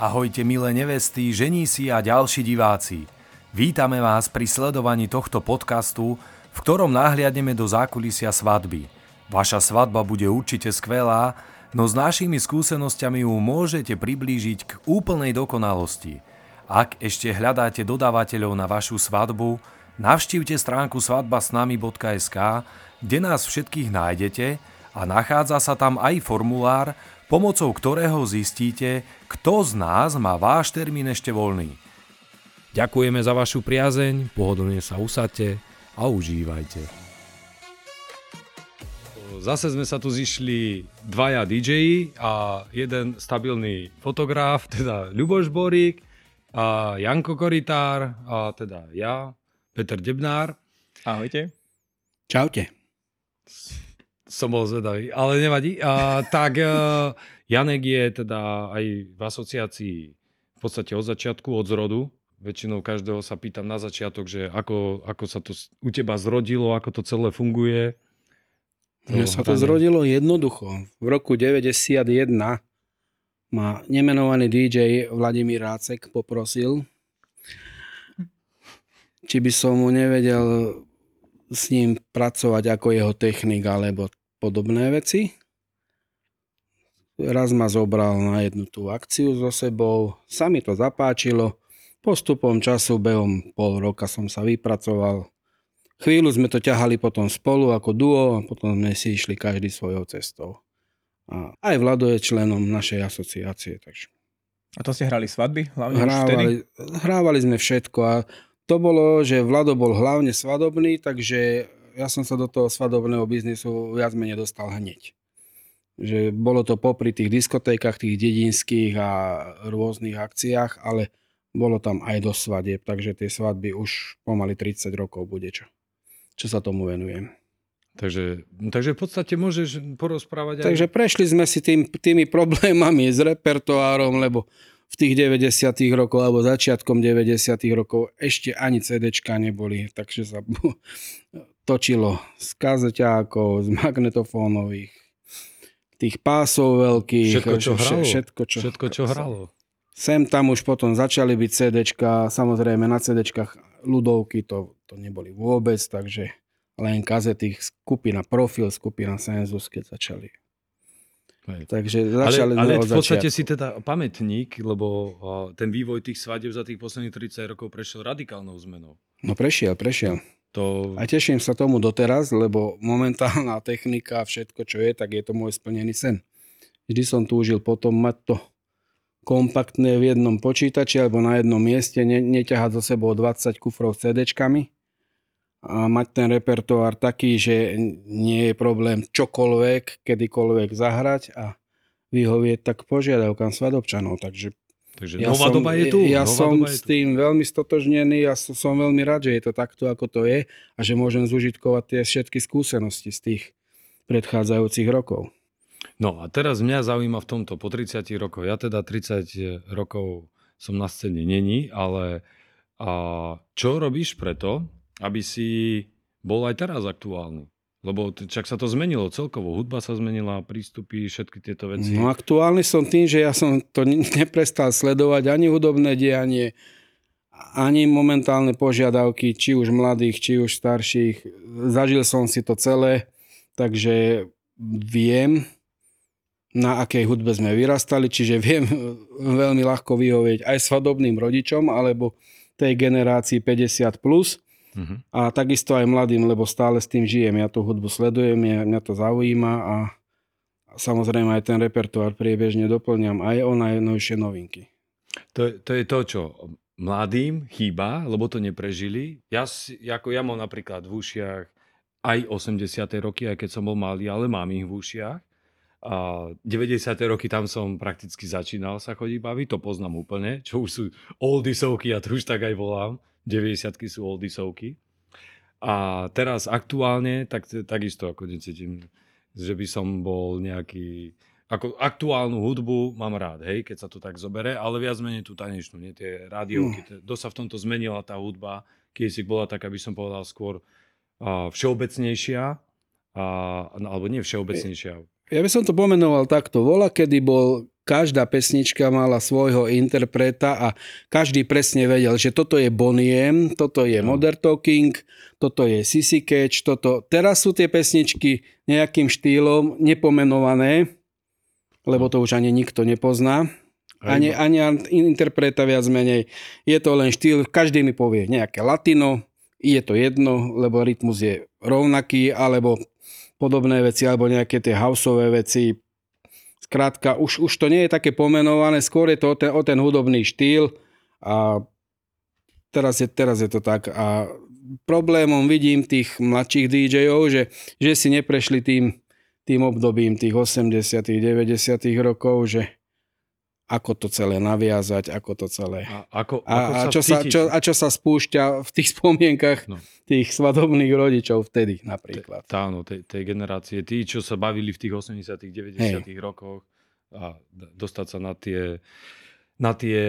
Ahojte milé nevesty, ženísi a ďalší diváci. Vítame vás pri sledovaní tohto podcastu, v ktorom nahliadneme do zákulisia svadby. Vaša svadba bude určite skvelá, no s našimi skúsenosťami ju môžete priblížiť k úplnej dokonalosti. Ak ešte hľadáte dodávateľov na vašu svadbu, navštívte stránku svadbasnami.sk, kde nás všetkých nájdete a nachádza sa tam aj formulár, pomocou ktorého zistíte, kto z nás má váš termín ešte voľný. Ďakujeme za vašu priazeň, pohodlne sa usadte a užívajte. Zase sme sa tu zišli dvaja DJ a jeden stabilný fotograf, teda Ľuboš Borík a Janko Koritár a teda ja, Peter Debnár. Ahojte. Čaute som bol zvedavý, ale nevadí. A, tak uh, Janek je teda aj v asociácii v podstate od začiatku, od zrodu. Väčšinou každého sa pýtam na začiatok, že ako, ako sa to u teba zrodilo, ako to celé funguje. Mne sa to zrodilo jednoducho. V roku 91 ma nemenovaný DJ Vladimír Rácek poprosil, či by som mu nevedel s ním pracovať ako jeho technik alebo podobné veci. Raz ma zobral na jednu tú akciu so sebou, sa mi to zapáčilo, postupom času, behom pol roka som sa vypracoval. Chvíľu sme to ťahali potom spolu ako duo a potom sme si išli každý svojou cestou. A aj Vlado je členom našej asociácie. Takže. A to ste hrali svadby? Hlavne hrávali, hrávali sme všetko a to bolo, že Vlado bol hlavne svadobný, takže ja som sa do toho svadobného biznisu viac menej dostal hneď. Že bolo to popri tých diskotékach, tých dedinských a rôznych akciách, ale bolo tam aj do svadieb, takže tie svadby už pomaly 30 rokov bude čo, čo sa tomu venujem. Takže, takže v podstate môžeš porozprávať aj... Takže prešli sme si tým, tými problémami s repertoárom, lebo v tých 90 rokoch alebo začiatkom 90 rokov ešte ani CDčka neboli, takže sa točilo z kazeťákov, z magnetofónových, tých pásov veľkých. Všetko, čo hralo. Všetko, čo, všetko, čo hralo. Sem tam už potom začali byť CDčka, samozrejme na CDčkách ľudovky to, to neboli vôbec, takže len kazety, skupina Profil, skupina Sensus, keď začali. Hej. Takže začali ale, ale v podstate začiatku. si teda pamätník, lebo ten vývoj tých svadieb za tých posledných 30 rokov prešiel radikálnou zmenou. No prešiel, prešiel. To... A teším sa tomu doteraz, lebo momentálna technika a všetko, čo je, tak je to môj splnený sen. Vždy som túžil potom mať to kompaktné v jednom počítači alebo na jednom mieste, ne, neťahať za sebou 20 kufrov s CD-čkami a mať ten repertoár taký, že nie je problém čokoľvek, kedykoľvek zahrať a vyhovieť tak požiadavkám svadobčanov. Takže Takže ja nová som, doba je tu. Ja nová som s tým veľmi stotožnený a som, som veľmi rád, že je to takto, ako to je a že môžem zužitkovať tie všetky skúsenosti z tých predchádzajúcich rokov. No a teraz mňa zaujíma v tomto po 30 rokoch, ja teda 30 rokov som na scéne není, ale a čo robíš preto, aby si bol aj teraz aktuálny? Lebo čak sa to zmenilo celkovo, hudba sa zmenila, prístupy, všetky tieto veci. No aktuálny som tým, že ja som to neprestal sledovať ani hudobné dianie, ani momentálne požiadavky, či už mladých, či už starších. Zažil som si to celé, takže viem, na akej hudbe sme vyrastali, čiže viem veľmi ľahko vyhovieť aj svadobným rodičom, alebo tej generácii 50+. Plus Uh-huh. A takisto aj mladým, lebo stále s tým žijem. Ja tú hudbu sledujem, ja, mňa to zaujíma a samozrejme aj ten repertoár priebežne doplňam aj o najnovšie novinky. To, to je to, čo mladým chýba, lebo to neprežili. Ja, ako ja mám napríklad v ušiach aj 80. roky, aj keď som bol malý, ale mám ich v ušiach. A 90. roky tam som prakticky začínal sa chodiť baviť, to poznám úplne, čo už sú oldiesovky, ja to už tak aj volám. 90 sú oldisovky. A teraz aktuálne, tak, takisto ako necítim, že by som bol nejaký... Ako aktuálnu hudbu mám rád, hej, keď sa to tak zobere, ale viac menej tú tanečnú, nie tie rádiovky. Mm. Dosť sa v tomto zmenila tá hudba, keď si bola tak, aby som povedal skôr uh, všeobecnejšia, uh, alebo nie všeobecnejšia. Ja by som to pomenoval takto. Vola, kedy bol každá pesnička mala svojho interpreta a každý presne vedel, že toto je Boniem, toto je No. Modern Talking, toto je Sissy Catch, toto... Teraz sú tie pesničky nejakým štýlom nepomenované, lebo to už ani nikto nepozná. Ani, ani interpreta viac menej. Je to len štýl, každý mi povie nejaké latino, je to jedno, lebo rytmus je rovnaký, alebo podobné veci, alebo nejaké tie houseové veci. Skrátka, už, už to nie je také pomenované, skôr je to o ten, o ten hudobný štýl a teraz je, teraz je to tak. A problémom vidím tých mladších DJov, že, že si neprešli tým, tým obdobím tých 80 90 rokov, že ako to celé naviazať, ako to celé. A, ako, A, ako a, čo, sa, čo, a čo sa spúšťa v tých spomienkach No. tých svadobných rodičov vtedy napríklad. Tá, áno, tej, tej generácie, tí, čo sa bavili v tých 80 90 rokoch a dostať sa na tie, na tie,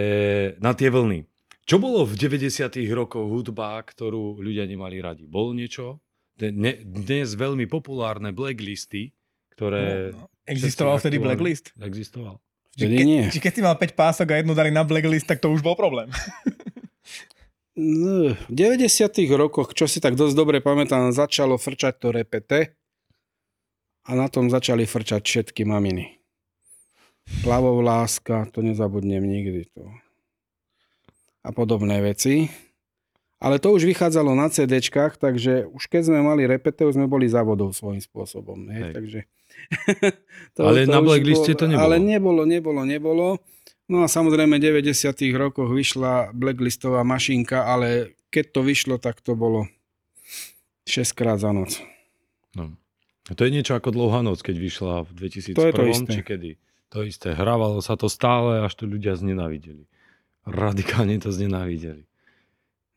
na tie vlny. Čo bolo v 90 rokoch hudba, ktorú ľudia nemali radi? Bolo niečo? Ne, dnes veľmi populárne blacklisty, ktoré No, no. Existoval vtedy blacklist? existoval. Že keď, nie. Či keď si mal 5 pások a jednu dali na blacklist, tak to už bol problém. V 90 rokoch, čo si tak dosť dobre pamätám, začalo frčať to repete a na tom začali frčať všetky maminy. Plavov láska, to nezabudnem nikdy. To. A podobné veci. Ale to už vychádzalo na CDčkách, takže už keď sme mali repete, už sme boli závodov svojím spôsobom. Hej. Hej. Takže, Ale na už blackliste bolo- to nebolo. Ale nebolo, nebolo, nebolo. No a samozrejme v 90 rokoch vyšla blacklistová mašinka, ale keď to vyšlo, tak to bolo 6 krát za noc. No. A to je niečo ako dlouhá noc, keď vyšla v 2001, To je to isté. či kedy. To isté. Hrávalo sa to stále, až to ľudia znenávideli. Radikálne to znenávideli.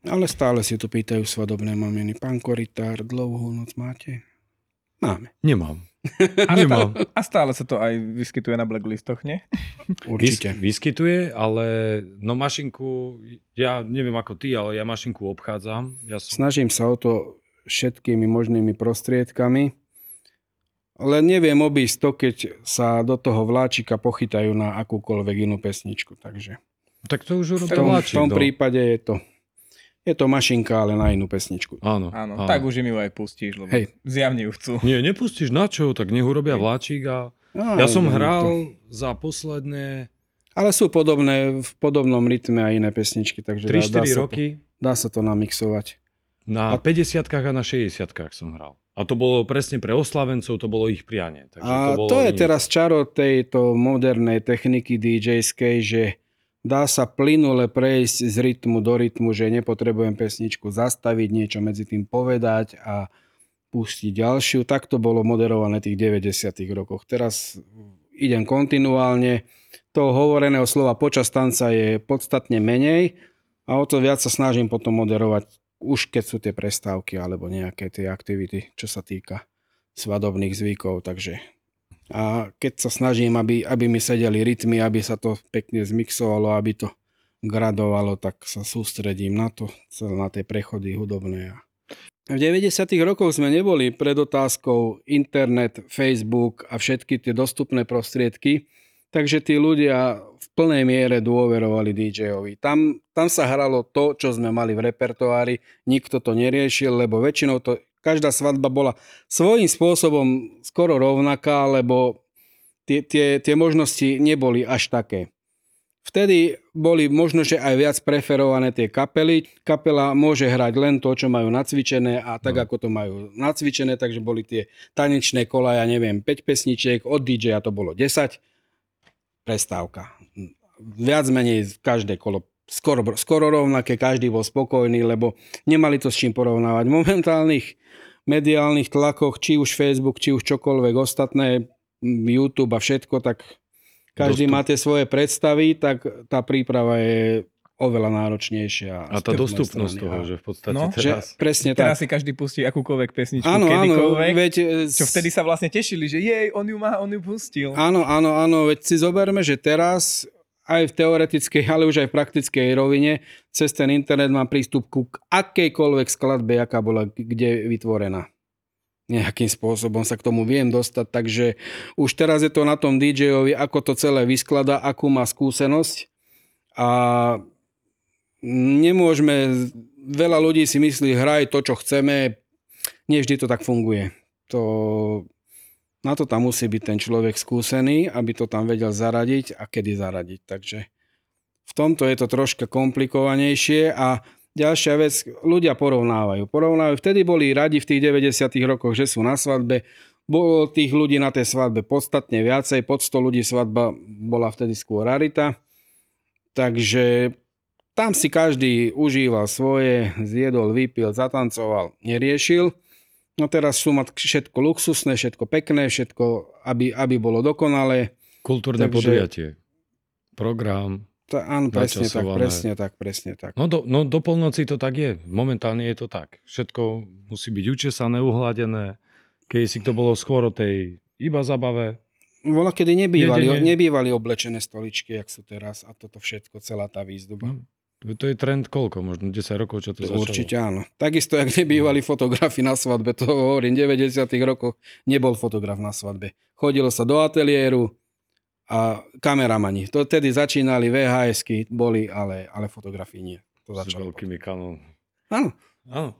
Ale stále si tu pýtajú svadobné maminy. Pán Koritár, dlouhú noc máte? Máme. Nemám. A a stále sa to aj vyskytuje na blacklistoch, nie? Určite. Vys- vyskytuje, ale no mašinku, ja neviem ako ty, ale ja mašinku obchádzam. Ja som, Snažím sa o to všetkými možnými prostriedkami, ale neviem obísť to, keď sa do toho vláčika pochytajú na akúkoľvek inú pesničku. Takže tak to už v urobil tom, v tom no. prípade je to, je to mašinka, ale na inú pesničku. Áno, Áno, tak už im ju aj pustíš, lebo Hej. zjavne ju chcú. Nie, nepustíš na čo, tak nech urobia vláčik a... No, Ja som no, to- hral za posledné Ale sú podobné, v podobnom rytme aj iné pesničky, takže dá, dá, 3-4 sa to, roky dá sa to namixovať. na A- 50 a na 60 som hral. A to bolo presne pre oslavencov, to bolo ich prianie. Takže A to, bolo to je nič. teraz čaro tejto modernej techniky DJ-skej, že dá sa plynule prejsť z rytmu do rytmu, že nepotrebujem pesničku zastaviť, niečo medzi tým povedať a pustiť ďalšiu. Tak to bolo moderované tých 90 rokoch. Teraz idem kontinuálne. Toho hovoreného slova počas tanca je podstatne menej a o to viac sa snažím potom moderovať už keď sú tie prestávky alebo nejaké tie aktivity, čo sa týka svadobných zvykov, takže a keď sa snažím, aby, aby mi sedeli rytmy, aby sa to pekne zmixovalo, aby to gradovalo, tak sa sústredím na to, na tie prechody hudobné. V 90. rokoch sme neboli pred otázkou internet, Facebook a všetky tie dostupné prostriedky, takže tí ľudia v plnej miere dôverovali DJ-ovi. Tam, tam sa hralo to, čo sme mali v repertoári, nikto to neriešil, lebo väčšinou to, každá svadba bola svojím spôsobom skoro rovnaká, lebo tie, tie, tie možnosti neboli až také. Vtedy boli možno, že aj viac preferované tie kapely. Kapela môže hrať len to, čo majú nacvičené a tak, No. ako to majú nacvičené, takže boli tie tanečné kola, ja neviem, 5 pesničiek, od DJ to bolo 10, prestávka. Viac menej každé kolo skoro, skoro rovnaké, každý bol spokojný, lebo nemali to s čím porovnávať. V momentálnych mediálnych tlakoch, či už Facebook, či už čokoľvek ostatné, YouTube a všetko, tak každý Dostup. má tie svoje predstavy, tak tá príprava je oveľa náročnejšia. A tá dostupnosť strany. toho, že v podstate No, že teraz... presne Teraz tak. si každý pustí akúkoľvek pesničku, Áno, áno, kedykoľvek. veď... e, Čo vtedy sa vlastne tešili, že jej, on ju má, on ju pustil. Áno, áno, áno, veď si zoberme, že teraz aj v teoretickej, ale už aj v praktickej rovine cez ten internet mám prístup ku akejkoľvek skladbe, aká bola kde vytvorená. nejakým spôsobom sa k tomu viem dostať, takže už teraz je to na tom DJ-ovi, ako to celé vysklada, akú má skúsenosť a nemôžeme, veľa ľudí si myslí, hraj to, čo chceme, nie vždy to tak funguje. To, na to tam musí byť ten človek skúsený, aby to tam vedel zaradiť a kedy zaradiť. Takže v tomto je to troška komplikovanejšie a ďalšia vec, ľudia porovnávajú. Porovnávajú, vtedy boli radi v tých 90 rokoch, že sú na svadbe, bolo tých ľudí na tej svadbe podstatne viacej, pod 100 ľudí svadba bola vtedy skôr rarita. Takže tam si každý užíval svoje, zjedol, vypil, zatancoval, neriešil. No teraz sú mať všetko luxusné, všetko pekné, všetko, aby, aby bolo dokonalé. Kultúrne Takže- podujatie. Program. Tá, áno, presne tak, presne tak, presne tak. No do, no do polnoci to tak je. Momentálne je to tak. Všetko musí byť učesané, uhladené. Keď si to bolo skôr o tej iba zabave. Vola, kedy nebývali, nebývali oblečené stoličky, jak sú teraz a toto všetko, celá tá výzdoba. No, To je trend koľko? Možno 10 rokov, čo to začalo? Určite áno. Takisto, jak nebývali fotografi na svadbe, to hovorím, v 90 rokoch nebol fotograf na svadbe. Chodilo sa do ateliéru a kameramani. To tedy začínali, VHSky boli, ale, ale fotografii nie. To S začalo. veľkými kanon. Áno. Áno.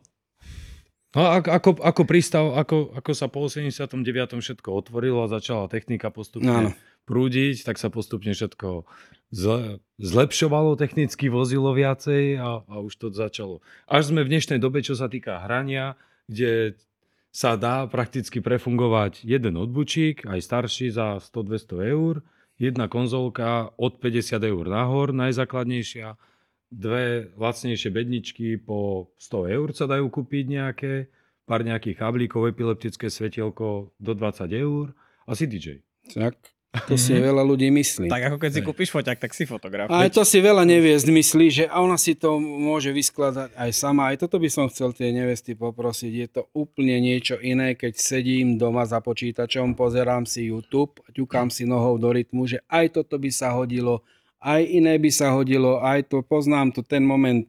No a ako, ako, ako prístav, ako, ako sa po 89. všetko otvorilo a začala technika postupne Áno. Prúdiť, tak sa postupne všetko zle, zlepšovalo, technicky vozilo viacej a, a už to začalo. Až sme v dnešnej dobe, čo sa týka hrania, kde sa dá prakticky prefungovať jeden odbučík, aj starší za 100-200 eur, jedna konzolka od 50 eur nahor, najzákladnejšia, dve lacnejšie bedničky po 100 eur sa dajú kúpiť nejaké, pár nejakých kablíkov, epileptické svetielko do 20 eur a si DJ. Tak, to si veľa ľudí myslí. Tak ako keď si kúpiš foťák, tak si fotograf. Aj to si veľa neviest myslí, že a ona si to môže vyskladať aj sama. Aj toto by som chcel tie nevesty poprosiť. Je to úplne niečo iné, keď sedím doma za počítačom, pozerám si YouTube, ťukám si nohou do rytmu, že aj toto by sa hodilo, aj iné by sa hodilo, aj to poznám tu ten moment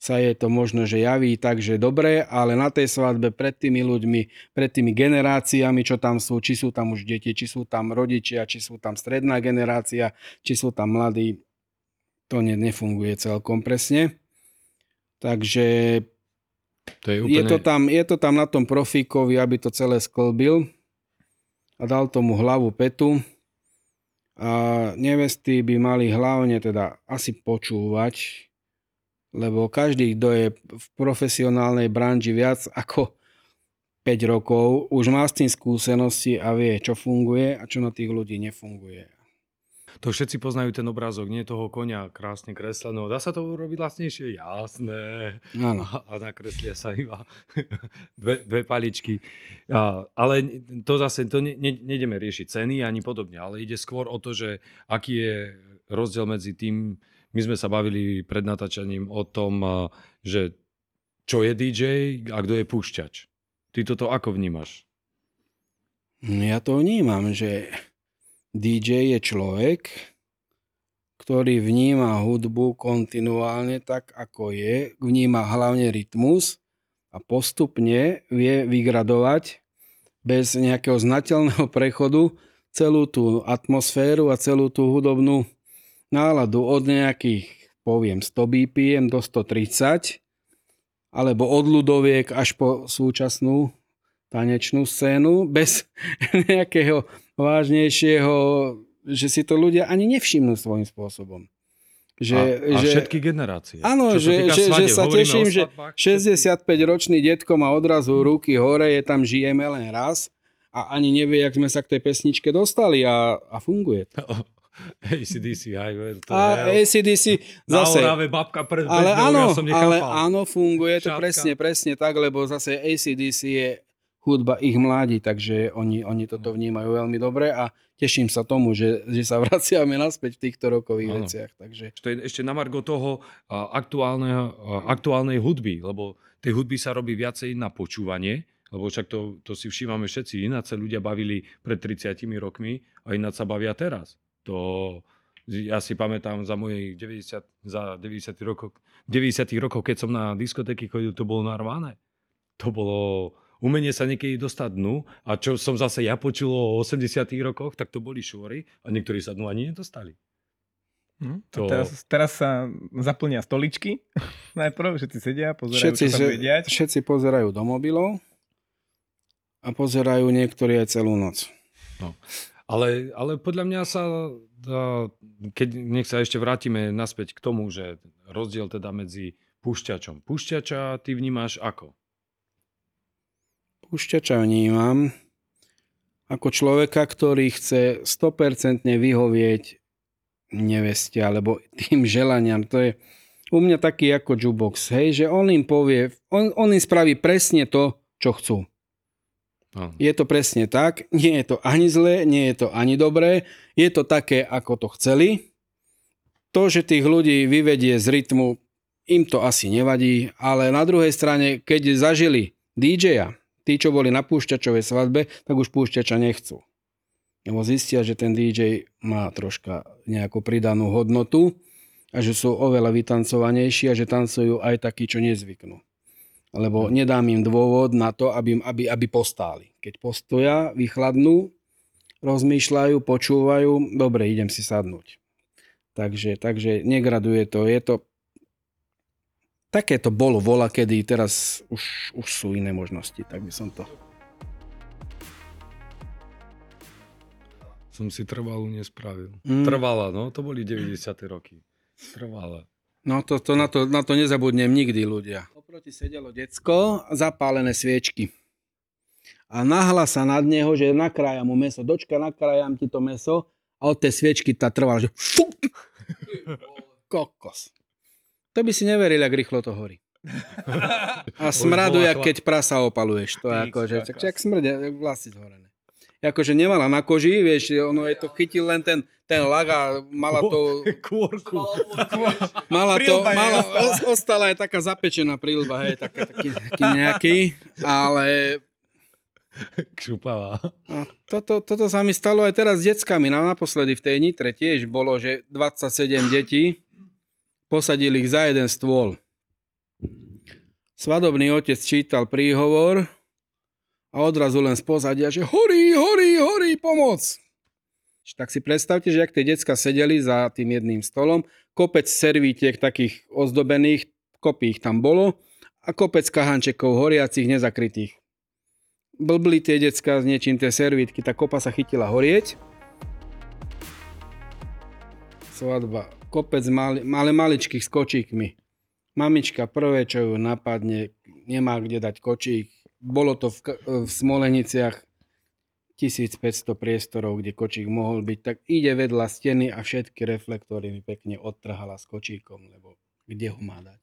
sa je to možno, že javí tak, že dobre, ale na tej svadbe pred tými ľuďmi, pred tými generáciami, čo tam sú, či sú tam už deti, či sú tam rodičia, či sú tam stredná generácia, či sú tam mladí, to ne, nefunguje celkom presne. Takže To je úplne... je, to tam, je to tam na tom profíkovi, aby to celé sklbil a dal tomu hlavu petu. A nevesty by mali hlavne teda asi počúvať, lebo každý, kto je v profesionálnej branži viac ako 5 rokov, už má s tým skúsenosti a vie, čo funguje a čo na tých ľudí nefunguje. To všetci poznajú ten obrázok, nie toho konia krásne kresleného. Dá sa to urobiť lacnejšie? Jasné. Áno. A, a nakreslia sa iba dve, dve paličky. A, ale to zase, to ne, ne, nejdeme riešiť ceny ani podobne, ale ide skôr o to, že aký je rozdiel medzi tým, my sme sa bavili pred natáčaním o tom, že čo je DJ a kto je púšťač. Ty toto ako vnímaš? No Ja to vnímam, že DJ je človek, ktorý vníma hudbu kontinuálne tak, ako je, vníma hlavne rytmus a postupne vie vygradovať bez nejakého znateľného prechodu celú tú atmosféru a celú tú hudobnú náladu od nejakých, poviem, 100 BPM do 130 alebo od ľudoviek až po súčasnú tanečnú scénu bez nejakého vážnejšieho, že si to ľudia ani nevšimnú svojím spôsobom. Že, a, a že, všetky generácie. Áno, že- že- že svadieb, sa teším, že svadbách, 65-ročný detko má odrazu ruky hore, je tam žijeme len raz a ani nevie, jak sme sa k tej pesničke dostali a, a funguje. ACDC, Highway to A Hell. ACDC zase... Orave babka pred Ale bedňou, áno, ja som ale áno, funguje to Šátka. presne, presne tak, lebo zase ACDC je hudba ich mladí, takže oni, oni toto vnímajú veľmi dobre a teším sa tomu, že, že sa vraciame naspäť v týchto rokových Áno. veciach. Takže To je ešte na margo toho aktuálnej hudby, lebo tej hudby sa robí viacej na počúvanie, lebo však to, to si všímame všetci, ináč sa ľudia bavili pred 30 rokmi a ináč sa bavia teraz. To, ja si pamätám za mojich 90, za 90 rokov, 90 rokov, keď som na diskotéky chodil, to bolo narvané. To bolo umenie sa niekedy dostať dnu a čo som zase ja počul o 80 rokoch, tak to boli šôry a niektorí sa dnu ani nedostali. Hm? To-. Teraz, teraz sa zaplnia stoličky. Najprv všetci sedia, pozerajú, Všetci, čo sa se- bude diať. všetci pozerajú do mobilov a pozerajú niektorí aj celú noc. Ale, ale podľa mňa sa, keď nech sa ešte vrátime naspäť k tomu, že rozdiel teda medzi púšťačom. Púšťača ty vnímaš ako? Púšťača vnímam ako človeka, ktorý chce 100% vyhovieť neveste alebo tým želaniam. To je u mňa taký ako jukebox, hej, že on im povie, on, on im spraví presne to, čo chcú. Áno. Je to presne tak, nie je to ani zlé, nie je to ani dobré, je to také, ako to chceli. To, že tých ľudí vyvedie z rytmu, im to asi nevadí, ale na druhej strane, keď zažili DJ-a, tí, čo boli na púšťačovej svadbe, tak už púšťača nechcú. Lebo zistia, že ten DJ má troška nejakú pridanú hodnotu a že sú oveľa vytancovanejší a že tancujú aj takí, čo nezvyknú lebo nedám im dôvod na to, aby, aby, aby postáli. Keď postoja, vychladnú, rozmýšľajú, počúvajú, dobre, idem si sadnúť. Takže, takže negraduje to. Je to také to bolo vola, kedy teraz už, už sú iné možnosti, tak by som to... Som si trvalú nespravil. Mm. Trvala, no, to boli 90. roky. Trvala. No to, to, na, to, na to nezabudnem nikdy ľudia. Oproti sedelo decko, zapálené sviečky. A nahla sa nad neho, že nakrája mu meso. Dočka, nakrájam ti to meso. A od tej sviečky tá trvala, že fuk! Kokos. To by si neveril, jak rýchlo to horí. A smradu, bola jak chla- keď prasa opaluješ. To je ako, že jak smrdia, jak vlasy zhorené. Akože nemala na koži, vieš, ono je to chytil len ten, ten lag a mala to Kôrku. Mala to, mala, ostala aj taká zapečená prilba, hej, taká, taký, taký nejaký, ale Kšupavá. a toto, toto sa mi stalo aj teraz s deckami. No, naposledy v tej Nitre tiež bolo, že 27 detí posadili ich za jeden stôl. Svadobný otec čítal príhovor a odrazu len z pozadia, že horí, horí, horí, pomoc. Tak si predstavte, že ak tie decka sedeli za tým jedným stolom, kopec servítiek takých ozdobených, kopí ich tam bolo a kopec kahančekov horiacich, nezakrytých. Blbli tie decka s niečím, tie servítky, tá kopa sa chytila horieť. Svadba. Kopec mali, ale maličkých s kočíkmi. Mamička prvé, čo ju napadne, nemá kde dať kočík. Bolo to v, v Smoleniciach 1500 priestorov, kde kočík mohol byť, tak ide vedľa steny a všetky reflektory mi pekne odtrhala s kočíkom, lebo kde ho má dať?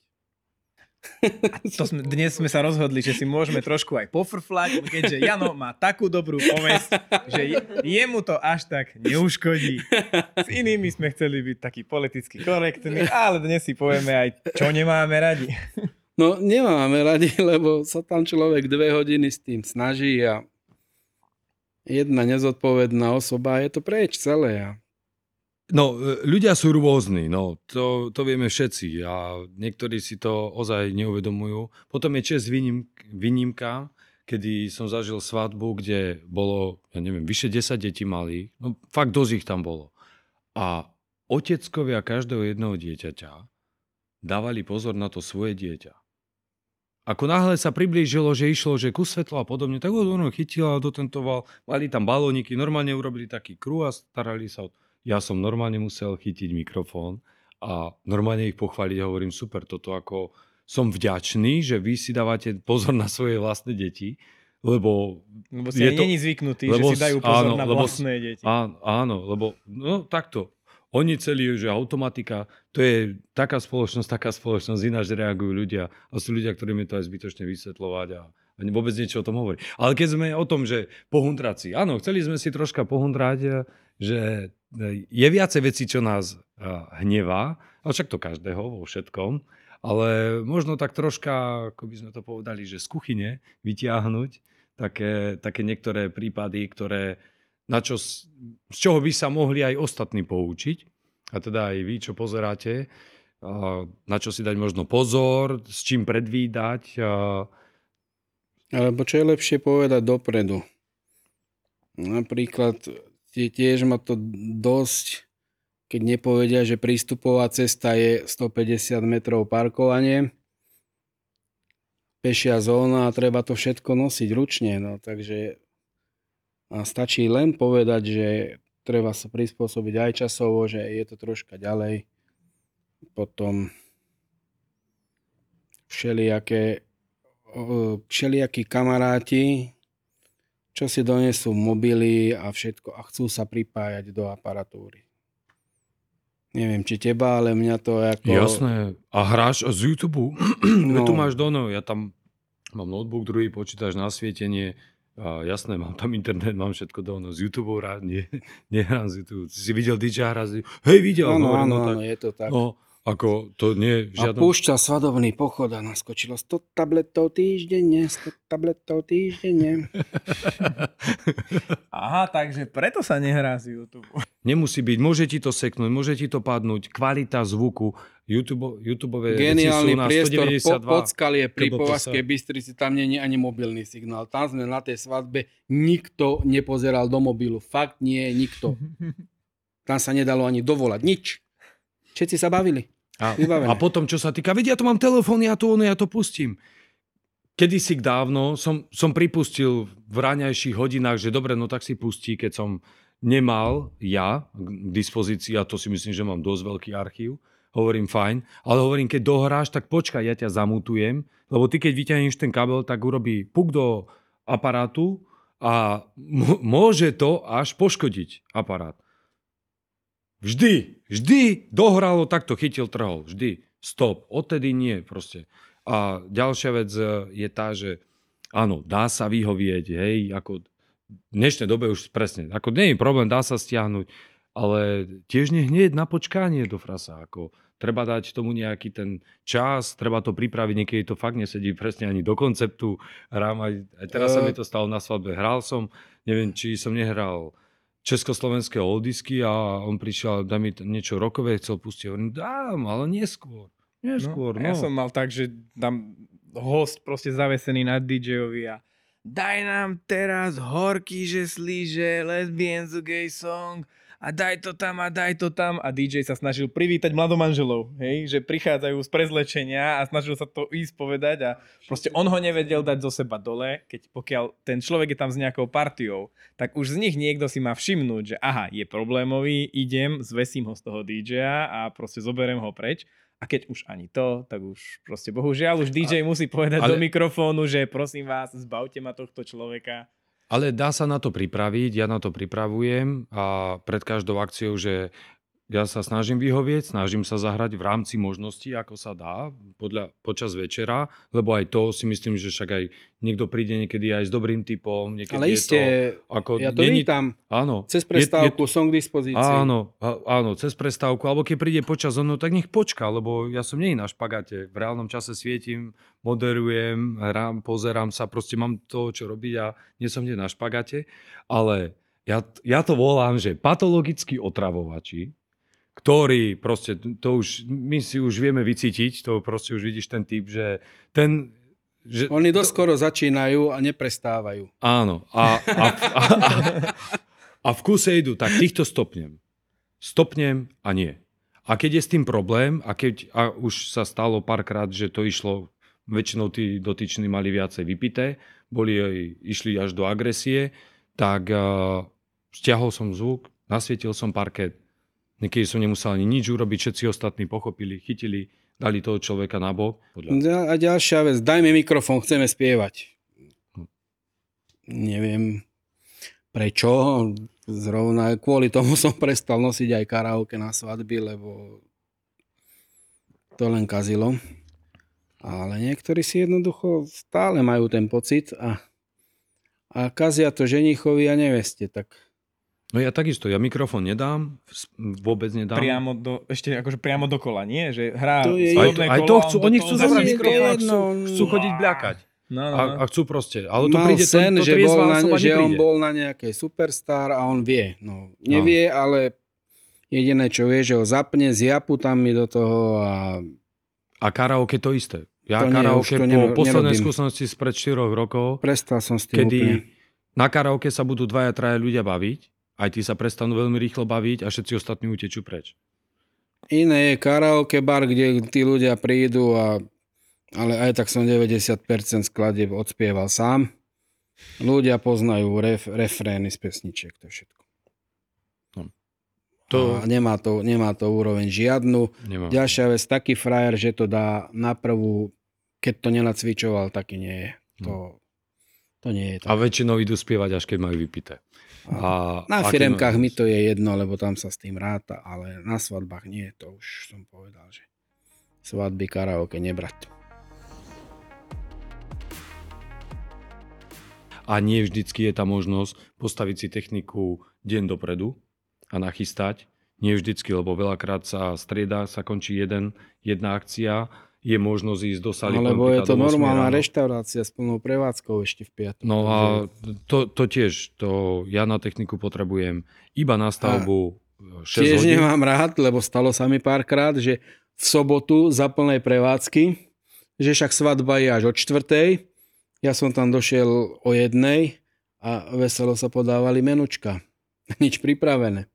To sme, dnes sme sa rozhodli, že si môžeme trošku aj pofrflať, keďže Jano má takú dobrú povesť, že je, jemu to až tak neuškodí. S inými sme chceli byť takí politicky korektní, ale dnes si povieme aj, čo nemáme radi. No nemáme radi, lebo sa tam človek dve hodiny s tým snaží a jedna nezodpovedná osoba, je to preč celé. A No, e, ľudia sú rôzni, no, to, to vieme všetci a niektorí si to ozaj neuvedomujú. Potom je čest výnim, výnimka, kedy som zažil svadbu, kde bolo, ja neviem, vyše 10 detí malých, no fakt dosť ich tam bolo. A oteckovia každého jedného dieťaťa dávali pozor na to svoje dieťa. Ako náhle sa priblížilo, že išlo, že ku svetlo a podobne, tak ho ono chytila a dotentoval, mali tam balóniky, normálne urobili taký kruh a starali sa o ja som normálne musel chytiť mikrofón a normálne ich pochváliť a hovorím, super, toto ako som vďačný, že vy si dávate pozor na svoje vlastné deti, lebo Lebo si Je to- není zvyknutý, lebo že si dajú pozor áno, na lebo vlastné deti. Áno, áno, lebo no takto. Oni celí, že automatika, to je taká spoločnosť, taká spoločnosť, ináč reagujú ľudia. A sú ľudia, ktorým je to aj zbytočne vysvetľovať a, a vôbec niečo o tom hovorí. Ale keď sme o tom, že pohundraci, áno, chceli sme si troška pohundrať, eh, že eh, je viacej vecí, čo nás eh, hnevá, ale však to každého vo všetkom, ale možno tak troška, ako by sme to povedali, že z kuchyne vytiahnuť také, také niektoré prípady, ktoré na čo, z čoho by sa mohli aj ostatní poučiť, a teda aj vy, čo pozeráte, na čo si dať možno pozor, s čím predvídať, Alebo čo je lepšie povedať dopredu. Napríklad tie- tiež ma to dosť, keď nepovedia, že prístupová cesta je 150 metrov parkovanie, pešia zóna a treba to všetko nosiť ručne. No, takže a stačí len povedať, že treba sa prispôsobiť aj časovo, že je to troška ďalej. Potom všelijaké, všelijakí kamaráti, čo si donesú mobily a všetko a chcú sa pripájať do aparatúry. Neviem, či teba, ale mňa to ako... Jasné. A hráš z YouTube? No. Tu máš dono, ja tam mám notebook, druhý počítač na svietenie. A jasné, mám tam internet, mám všetko dono. Z YouTube rád nie, nehrám z YouTube. Si videl DJ hrať Hej, videl. Áno, hovorím, áno, no, áno, tak, je to tak. no, ako to nie, A žiadom... púšťa svadobný pochod a naskočilo 100 tabletov týždenne, 100 tabletov týždenne. Aha, takže preto sa nehrá z YouTube. Nemusí byť, môže ti to seknúť, môže ti to padnúť, kvalita zvuku, YouTube, YouTubeové Geniálny veci sú na priestor po, 192. Podskalie pri. Povazkej Bystrici, tam nie je ani mobilný signál. Tam sme na tej svadbe, nikto nepozeral do mobilu. Fakt nie, nikto. Tam sa nedalo ani dovolať, nič. Všetci sa bavili. A, Vybavené. a potom, čo sa týka, vedia, ja tu mám telefón, ja to, ono, ja to pustím. Kedysi dávno som, som pripustil v ráňajších hodinách, že dobre, no tak si pustí, keď som nemal ja k dispozícii, a to si myslím, že mám dosť veľký archív, hovorím fajn, ale hovorím, keď dohráš, tak počkaj, ja ťa zamutujem, lebo ty keď vyťahneš ten kabel, tak urobí puk do aparátu a môže to až poškodiť aparát. Vždy, vždy dohralo, takto chytil, trhol. Vždy. Stop. Odtedy nie proste. A ďalšia vec e, je tá, že áno, dá sa vyhovieť, hej, ako v dnešnej dobe už presne, ako nie je problém, dá sa stiahnuť, ale tiež nie hneď na počkanie do frasa, ako treba dať tomu nejaký ten čas, treba to pripraviť, niekedy to fakt nesedí presne ani do konceptu. Hrám aj, aj teraz sa mi to stalo na svadbe. Hral som, neviem, či som nehral československé oldisky a on prišiel, dá mi niečo rokové, chcel pustiť. Hovorím, dám, ale neskôr. Neskôr, no. Ja som mal tak, že tam host proste zavesený na DJ-ovi a daj nám teraz horký, že slíže, lesbian gay song a daj to tam a daj to tam a DJ sa snažil privítať mladomanželov, hej, že prichádzajú z prezlečenia a snažil sa to ísť povedať a proste on ho nevedel dať zo seba dole, keď pokiaľ ten človek je tam s nejakou partiou, tak už z nich niekto si má všimnúť, že aha, je problémový, idem, zvesím ho z toho DJ-a a proste zoberiem ho preč. A keď už ani to, tak už proste bohužiaľ už DJ musí povedať ale- do mikrofónu, že prosím vás, zbavte ma tohto človeka. Ale dá sa na to pripraviť, ja na to pripravujem a pred každou akciou, že ja sa snažím vyhovieť, snažím sa zahrať v rámci možností, ako sa dá, podľa, počas večera, lebo aj to si myslím, že však aj niekto príde niekedy aj s dobrým typom, niekedy Ale je iste, to... Ako, ja to není- vítam. Áno. Cez Je- prestávku je, som k dispozícii. Áno, áno, cez prestávku, alebo keď príde počas ono, tak nech počká, lebo ja som nie na špagáte. V reálnom čase svietim, moderujem, hrám, pozerám sa, proste mám to, čo robiť a nie som nie na špagáte. Ale ja, ja to volám, že patologickí otravovači, ktorí proste, to už, my si už vieme vycítiť, to proste už vidíš ten typ, že ten... Že, Oni doskoro začínajú a neprestávajú. Áno. A, a, a, a, a v kuse idú, tak týchto stopnem. Stopnem a nie. A keď je s tým problém, a keď a už sa stalo párkrát, že to išlo, väčšinou tí dotyční mali viacej vypité, boli išli až do agresie, tak uh, stiahol som zvuk, nasvietil som parket. Niekedy som nemusel ani nič urobiť, všetci ostatní pochopili, chytili, dali toho človeka na bok. Podľa... A ďalšia vec, dajme mikrofón, chceme spievať. Neviem prečo, zrovna kvôli tomu som prestal nosiť aj karaoke na svadby, lebo to len kazilo. Ale niektorí si jednoducho stále majú ten pocit a, a kazia to ženichovi a neveste, tak No ja takisto, ja mikrofón nedám, vôbec nedám. Priamo do, ešte akože priamo dokola, nie? Že hrá To je- Aj, svadobné aj to a chcú, do oni chcú je mikrofón a chcú, jedno. chcú chodiť bľakať. No, no, A, no. a chcú proste. Ale to mal príde, sen, to, to že, bol na, že on bol na nejakej superstar a on vie. No, nevie, ale jediné, čo vie, že ho zapne, zjapu tam mi do toho a A karaoke to isté. Ja To nie, karaoke to po ne- poslednej skúsenosti spred 4 rokov, Prestal som s tým úplne. kedy na karaoke sa budú dvaja, traja ľudia baviť, aj tí sa prestanú veľmi rýchlo baviť a všetci ostatní utečú preč. Iné je karaoke bar, kde tí ľudia prídu a ale aj tak som 90% skladieb odspieval sám. Ľudia poznajú ref, refrény z pesničiek, to všetko. To A nemá to, nemá to úroveň žiadnu. nemám. Ďalšia vec, taký frajer, že to dá na prvú, keď to nenacvičoval, taký nie je. To, to nie je A tak. väčšinou idú spievať, až keď majú vypité. A, Na firemkách mi to je jedno, lebo tam sa s tým ráta, ale na svadbách nie, to už som povedal, že svadby karaoke nebrať. A nie vždycky je tá možnosť postaviť si techniku deň dopredu a nachystať. Nie vždycky, lebo veľakrát sa strieda, sa končí jeden, jedna akcia, je možnosť ísť do sály. Lebo je to o 8 normálna ráno. reštaurácia s plnou prevádzkou ešte v piatok. No a to, to tiež, to ja na techniku potrebujem iba na stavbu 6 Tiež hodín. nemám rád, lebo stalo sa mi párkrát, že v sobotu za plnej prevádzky, že však svadba je až o čtvrtej, ja som tam došiel o jednej a veselo sa podávali menučka. Nič pripravené.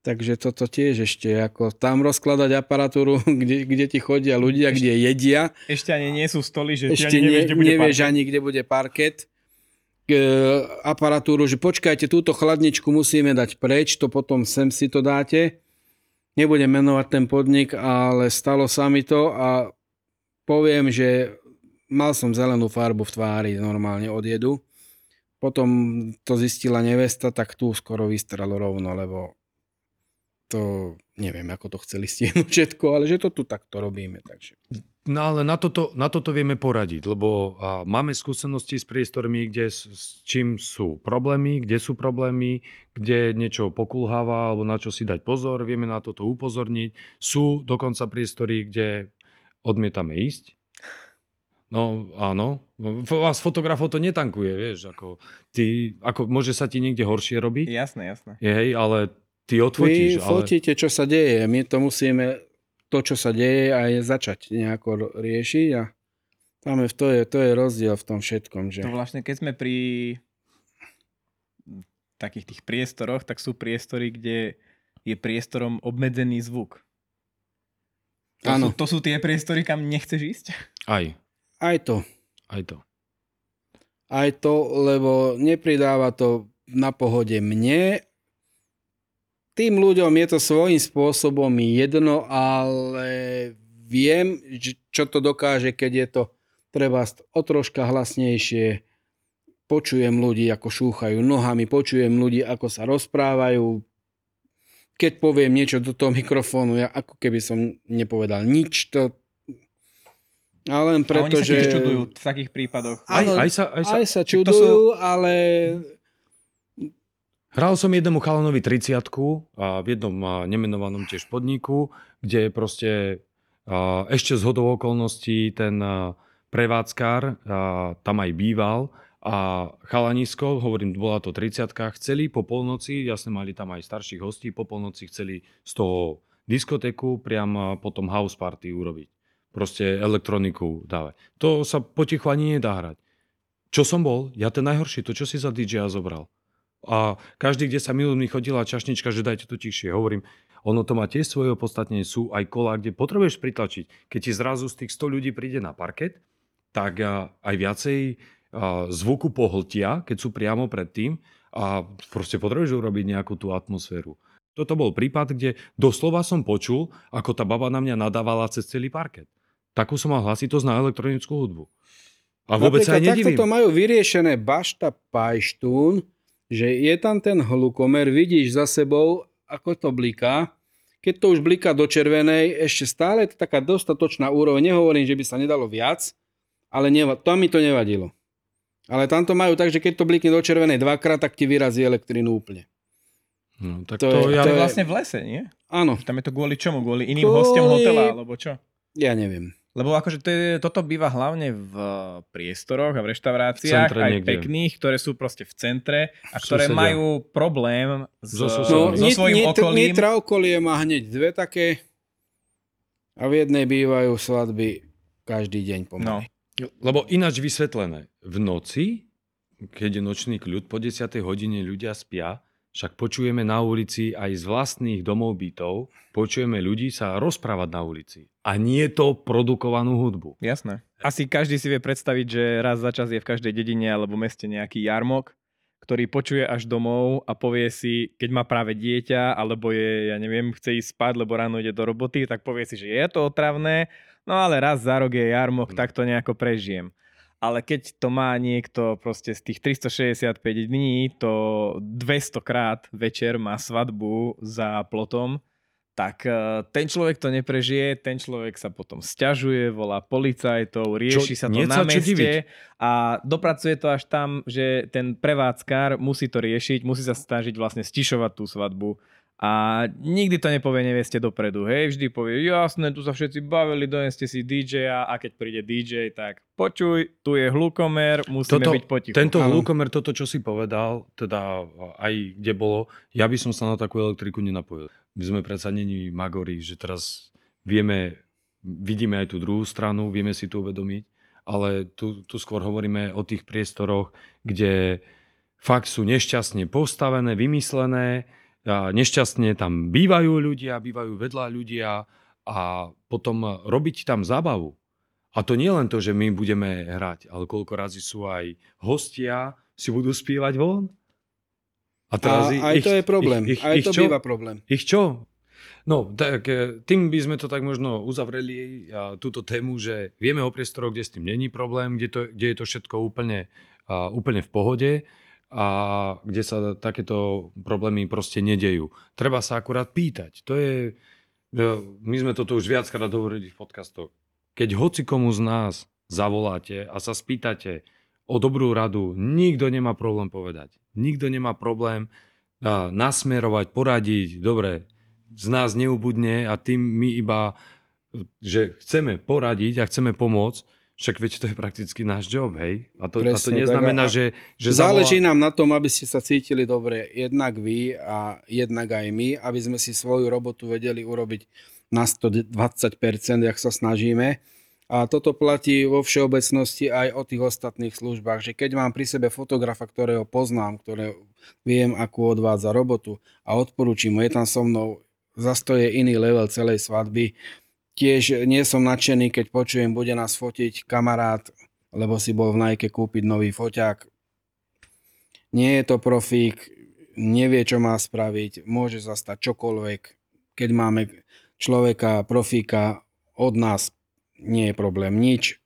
Takže toto tiež ešte, ako tam rozkladať aparatúru, kde, kde ti chodia ľudia, kde jedia, Ešte ani nie sú stoly, že ešte ani nevieš, kde bude nevieš parket. ani, kde bude parket. K, aparatúru, že počkajte, túto chladničku musíme dať preč, to potom sem si to dáte. Nebudem menovať ten podnik, ale stalo sa mi to a poviem, že mal som zelenú farbu v tvári normálne od jedu. Potom to zistila nevesta, tak tu skoro vystralo rovno, lebo to neviem, ako to chceli stiahnuť všetko, ale že to tu takto robíme. Takže. No ale na toto, na toto vieme poradiť, lebo a, máme skúsenosti s priestormi, kde s, s čím sú problémy, kde sú problémy, kde niečo pokulháva alebo na čo si dať pozor, vieme na toto upozorniť. Sú dokonca priestory, kde odmietame ísť. No áno, vás fotografov to netankuje, vieš, ako, ty, ako môže sa ti niekde horšie robiť, Jasné, jasné. hej, ale ty Vy odfotíš, ale... fotíte, čo sa deje. My to musíme, to, čo sa deje, aj začať nejako riešiť a tam je, to, je, to je rozdiel v tom všetkom. Že... To vlastne, keď sme pri takých tých priestoroch, tak sú priestory, kde je priestorom obmedzený zvuk. To Áno. Sú, to sú tie priestory, kam nechceš ísť? Aj, Aj to. aj to. Aj to, lebo nepridáva to na pohode mne. Tým ľuďom je to svojím spôsobom jedno, ale viem, že- čo to dokáže, keď je to treba o troška hlasnejšie. Počujem ľudí, ako šúchajú nohami, počujem ľudí, ako sa rozprávajú. Keď poviem niečo do toho mikrofónu, ja ako keby som nepovedal nič. To... A len A preto, oni sa že... čudujú v takých prípadoch. Aj, aj, sa, aj, sa, Aj sa to sú- čudujú, ale Hral som jednému chalanovi 30 a v jednom nemenovanom tiež podniku, kde proste ešte z hodou okolností ten prevádzkár tam aj býval a chalanisko, hovorím, bola to 30 chceli po polnoci, jasne mali tam aj starších hostí, po polnoci chceli z toho diskotéku priam potom house party urobiť. Proste elektroniku dávať. To sa potichu ani nedá hrať. Čo som bol? Ja ten najhorší, to čo si za DJ zobral. A každý, kde sa minulý chodila čašnička, že dajte to tichšie. Hovorím, ono to má tiež svoje opodstatnenie. Sú aj kola, kde potrebuješ pritlačiť. Keď ti zrazu z tých 100 ľudí príde na parket, tak aj viacej zvuku pohltia, keď sú priamo pred tým a proste potrebuješ urobiť nejakú tú atmosféru. Toto bol prípad, kde doslova som počul, ako tá baba na mňa nadávala cez celý parket. Takú som mal hlasitosť na elektronickú hudbu. A vôbec sa aj Napríklad takto nedivím. to majú vyriešené Bašta Pajštún, že je tam ten hlukomer, vidíš za sebou, ako to bliká. Keď to už bliká do červenej, ešte stále je to taká dostatočná úroveň. Nehovorím, že by sa nedalo viac, ale neva- to mi to nevadilo. Ale tam to majú tak, že keď to blikne do červenej dvakrát, tak ti vyrazí elektrínu úplne. No, tak To to, je- ja, To je je- vlastne v lese, nie? Áno, Tam je to kvôli čomu? Kvôli iným Kvôli- hostom hotela, alebo čo? ja neviem. Lebo akože to je, toto býva hlavne v priestoroch a v reštauráciách, V aj niekde. pekných, ktoré sú proste v centre a ktoré Susedia. majú problém s, So so, susedmi. so Nit- svojím Nit- okolím. Nitra okolie má hneď dve také a v jednej bývajú svadby každý deň No, pomaly. Lebo ináč vysvetlené. V noci, keď je nočný kľud, po 10. hodine ľudia spia, však počujeme na ulici aj z vlastných domov bytov, počujeme ľudí sa rozprávať na ulici. A nie to produkovanú hudbu. jasné. Asi každý si vie predstaviť, že raz za čas je v každej dedine alebo meste nejaký jarmok, ktorý počuje až domov a povie si, keď má práve dieťa, alebo je, ja neviem, chce ísť spať, lebo ráno ide do roboty, tak povie si, že je to otravné, no ale raz za rok je jarmok, No. tak to nejako prežijem. Ale keď to má niekto proste z tých 365 dní, to 200 krát večer má svadbu za plotom, tak eh, ten človek to neprežije, ten človek sa potom sťažuje, volá policajtov, rieši Čo- sa to na meste a dopracuje to až tam, že ten prevádzkar musí to riešiť, musí sa snažiť vlastne stišovať tú svadbu a nikdy to nepovie neveste dopredu, hej, vždy povie, jasné, tu sa všetci bavili, doneste si DJ-a a keď príde DJ, tak počuj, tu je hlukomer, musíme Toto- byť potichu. Tento Áno. hlukomer, toto, čo si povedal, teda aj kde bolo, ja by som sa na takú elektriku nenapojil. My sme predsa není magori, že teraz vieme, vidíme aj tú druhú stranu, vieme si to uvedomiť, ale tu, tu skôr hovoríme o tých priestoroch, kde fakt sú nešťastne postavené, vymyslené, nešťastne tam bývajú ľudia, bývajú vedľa ľudia a potom robiť tam zábavu. A to nie len to, že my budeme hrať, ale koľko razy sú aj hostia, si budú spievať von. A teraz A aj to je problém. Ich, ich, aj ich to čo? býva problém. Ich čo? No, tak e, tým by sme to tak možno uzavreli, a, túto tému, že vieme o priestoroch, kde s tým není problém, kde, to, kde je to všetko úplne, a, úplne v pohode a kde sa takéto problémy proste nedejú. Treba sa akurát pýtať. To je, e, my sme toto už viackrát hovorili v podcastoch. Keď hoci komu z nás zavoláte a sa spýtate o dobrú radu, nikto nemá problém povedať. Nikto nemá problém nasmerovať, poradiť, dobre, z nás neubudne a tým my iba, že chceme poradiť a chceme pomôcť, však veď to je prakticky náš job, hej? A to, a to Presne tak. neznamená, A- že, že Záleží nám na tom, aby ste sa cítili dobre, jednak vy a jednak aj my, aby sme si svoju robotu vedeli urobiť na 120%, jak sa snažíme. A toto platí vo všeobecnosti aj o tých ostatných službách, že keď mám pri sebe fotografa, ktorého poznám, ktoré viem, akú odvádza robotu a odporúčim mu, je tam so mnou, zase to je iný level celej svadby. Tiež nie som nadšený, keď počujem, bude nás fotiť kamarát, lebo si bol v Nike kúpiť nový foťák. Nie je to profík, nevie, čo má spraviť, môže sa stať čokoľvek. Keď máme človeka, profíka od nás, nie je problém nič.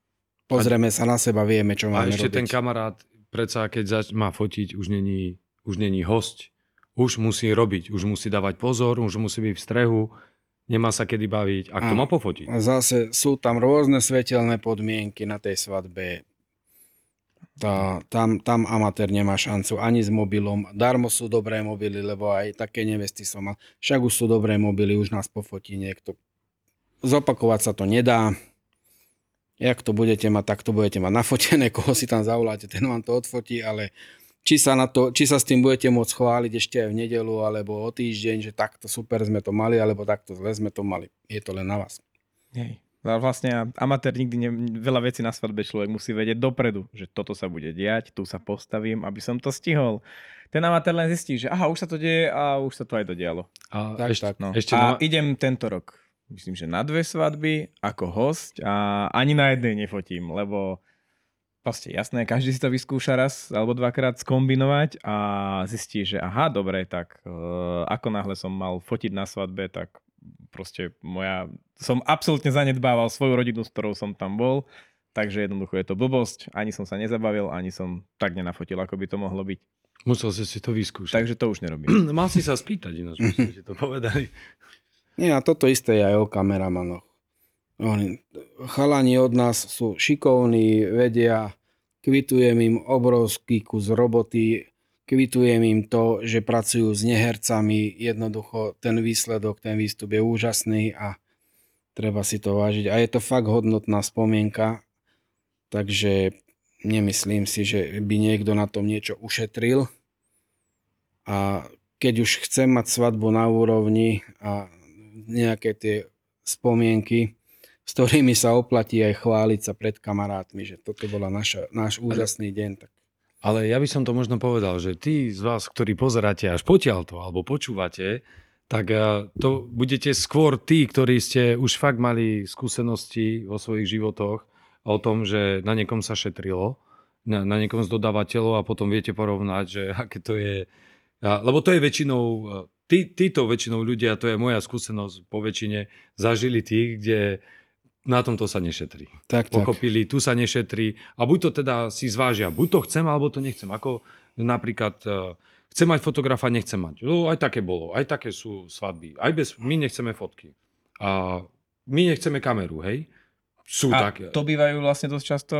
Pozrieme sa na seba, vieme, čo A máme ešte robiť. ten kamarát, predsa keď zač- má fotiť, už není, už není host. Už musí robiť, už musí dávať pozor, už musí byť v strehu, nemá sa kedy baviť. A kto Áno. má pofotiť? Zase sú tam rôzne svetelné podmienky na tej svadbe. Tá, tam, tam amatér nemá šancu ani s mobilom. Darmo sú dobré mobily, lebo aj také nevesty som mal. Však už sú dobré mobily, už nás pofotí niekto. Zopakovať sa to nedá. Jak to budete mať, tak to budete mať nafotené, koho si tam zavoláte, ten vám to odfotí, ale či sa, na to, či sa s tým budete môcť chváliť ešte aj v nedelu alebo o týždeň, že takto super sme to mali, alebo takto zle sme to mali. Je to len na vás. Hej. Vlastne amatér nikdy ne, veľa vecí na svadbe človek musí vedieť dopredu, že toto sa bude diať, tu sa postavím, aby som to stihol. Ten amatér len zistí, že aha, už sa to deje a už sa to aj dodialo. A Tak, ešte, tak. No. ešte a na, idem tento rok, myslím, že na dve svadby ako host a ani na jednej nefotím, lebo proste jasné, každý si to vyskúša raz alebo dvakrát skombinovať a zistí, že aha, dobre, tak uh, ako náhle som mal fotiť na svadbe, tak proste moja, som absolútne zanedbával svoju rodinu, s ktorou som tam bol, takže jednoducho je to blbosť, ani som sa nezabavil, ani som tak nenafotil, ako by to mohlo byť. musel si si to vyskúšať. Takže to už nerobím. Mal si sa spýtať, ináč by ti to povedali. Nie, a toto isté je aj o kameramanoch. Oni, chalani od nás sú šikovní, vedia, kvitujem im obrovský kus roboty, kvitujem im to, že pracujú s nehercami, jednoducho ten výsledok, ten výstup je úžasný a treba si to vážiť. A je to fakt hodnotná spomienka, takže nemyslím si, že by niekto na tom niečo ušetril. A keď už chcem mať svadbu na úrovni a nejaké tie spomienky, s ktorými sa oplatí aj chváliť sa pred kamarátmi, že toto bola naša, náš úžasný deň. Tak. Ale ja by som to možno povedal, že tí z vás, ktorí pozeráte až potiaľto alebo počúvate, tak eh, to budete skôr tí, ktorí ste už fakt mali skúsenosti vo svojich životoch o tom, že na niekom sa šetrilo, na, na niekom z dodávateľov a potom viete porovnať, že aké to je. Lebo to je väčšinou, eh, tí, títo väčšinou ľudia, to je moja skúsenosť po väčšine, zažili tých, kde na tomto sa nešetrí. Tak, tak. Pochopili, tu sa nešetrí a buď to teda si zvážia, buď to chcem, alebo to nechcem. Ako napríklad uh, chcem mať fotografa, nechcem mať. No, aj také bolo, aj také sú svadby. Aj bez, my nechceme fotky. A my nechceme kameru, hej? Sú A také. to bývajú vlastne dosť často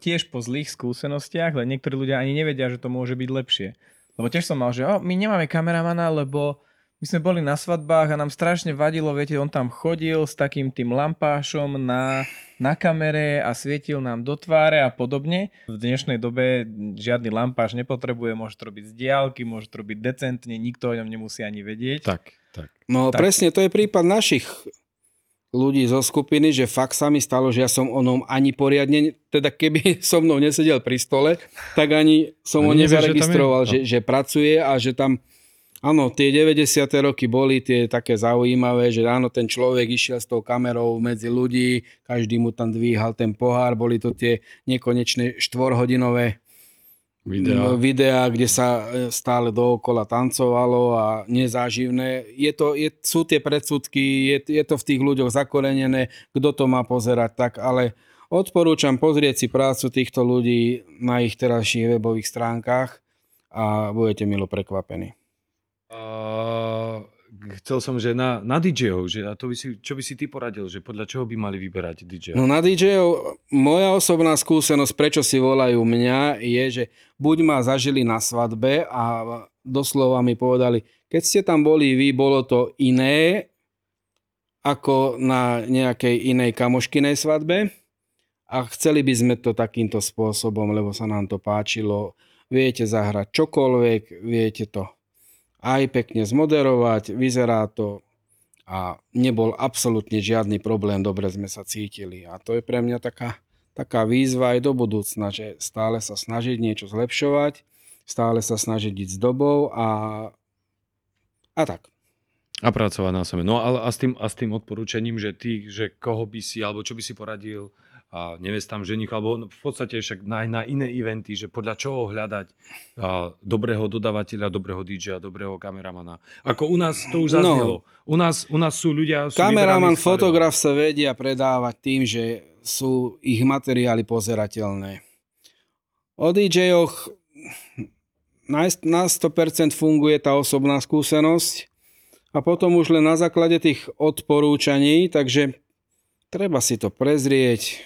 tiež po zlých skúsenostiach, len niektorí ľudia ani nevedia, že to môže byť lepšie. Lebo tiež som mal, že o, my nemáme kameramana, lebo my sme boli na svadbách a nám strašne vadilo, viete, on tam chodil s takým tým lampášom na, na kamere a svietil nám do tváre a podobne. V dnešnej dobe žiadny lampáš nepotrebuje, môže to robiť z diálky, môže to robiť decentne, nikto o ňom nemusí ani vedieť. Tak, tak. No Tak. presne, to je prípad našich ľudí zo skupiny, že fakt sa mi stalo, že ja som o nom ani poriadne, teda keby so mnou nesedel pri stole, tak ani som ho Ani že je? nezaregistroval, No. že, že pracuje a že tam, áno, tie 90. roky boli tie také zaujímavé, že áno, ten človek išiel s tou kamerou medzi ľudí, každý mu tam dvíhal ten pohár, boli to tie nekonečné štvorhodinové Videa. videá, kde sa e, stále dookola tancovalo a nezáživné. Je to, je, sú tie predsudky, je, je to v tých ľuďoch zakorenené, kto to má pozerať tak, ale odporúčam pozrieť si prácu týchto ľudí na ich terajších webových stránkach a budete milo prekvapení. A chcel som, že na, na DJ-ov, že a to by si, čo by si ty poradil, že podľa čoho by mali vyberať DJ? No na DJ-ov, moja osobná skúsenosť, prečo si volajú mňa, je, že buď ma zažili na svadbe a doslova mi povedali, keď ste tam boli vy, bolo to iné ako na nejakej inej kamoškinej svadbe a chceli by sme to takýmto spôsobom, lebo sa nám to páčilo. Viete zahrať čokoľvek, viete to aj pekne zmoderovať, vyzerá to a nebol absolútne žiadny problém, dobre sme sa cítili. A to je pre mňa taká, taká výzva aj do budúcna, že stále sa snažiť niečo zlepšovať, stále sa snažiť ísť s dobou a, a tak. A pracovať na sebe. No ale a s tým, a s tým odporúčaním, že ty, že koho by si, alebo čo by si poradil a nevestám ženich, alebo v podstate však na, na iné eventy, že podľa čoho hľadať a, dobrého dodávateľa, dobrého DJ, dobrého kameramana. Ako u nás to už No. zaznelo. U, nás, u nás sú ľudia... Sú Kameraman, fotograf sa vedia predávať tým, že sú ich materiály pozerateľné. O DJ-och na na 100% funguje tá osobná skúsenosť a potom už len na základe tých odporúčaní, takže treba si to prezrieť,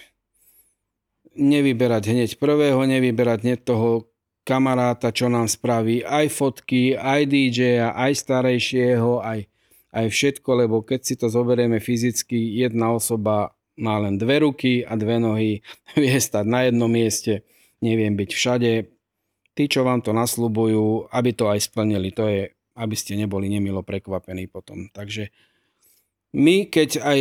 nevyberať hneď prvého, nevyberať hneď toho kamaráta, čo nám spraví aj fotky, aj DJ-a, aj starejšieho, aj, aj všetko, lebo keď si to zoberieme fyzicky, jedna osoba má len dve ruky a dve nohy, vie stať na jednom mieste, neviem byť všade. Tí, čo vám to nasľubujú, aby to aj splnili, to je, aby ste neboli nemilo prekvapení potom. Takže my, keď aj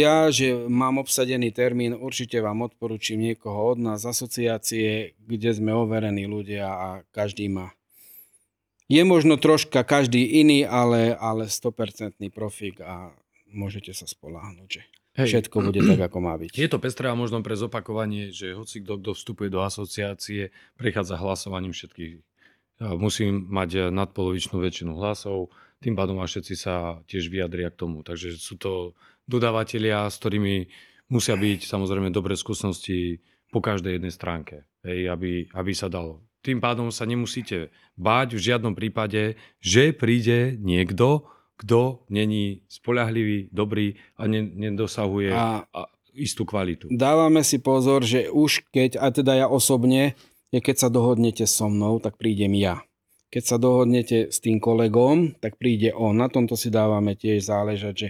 ja, že mám obsadený termín, určite vám odporúčim niekoho od nás z asociácie, kde sme overení ľudia a každý má. Je možno troška každý iný, ale, ale 100% profík a môžete sa spoláhnuť, že Hej. všetko bude tak, ako má byť. Je to pestré a možno pre zopakovanie, že hoci kto, kto vstupuje do asociácie, prechádza hlasovaním všetkých. A Musí mať nadpolovičnú väčšinu hlasov, tým pádom a všetci sa tiež vyjadria k tomu. Takže sú to dodávateľia, s ktorými musia byť samozrejme dobré skúsenosti po každej jednej stránke, hej, aby, aby sa dalo. Tým pádom sa nemusíte báť v žiadnom prípade, že príde niekto, kto není spolahlivý, dobrý a ne, nedosahuje A a istú kvalitu. dávame si pozor, že už keď, a teda ja osobne, je keď sa dohodnete so mnou, tak prídem ja. Keď sa dohodnete s tým kolegom, tak príde on. Na tomto si dávame tiež záležať, že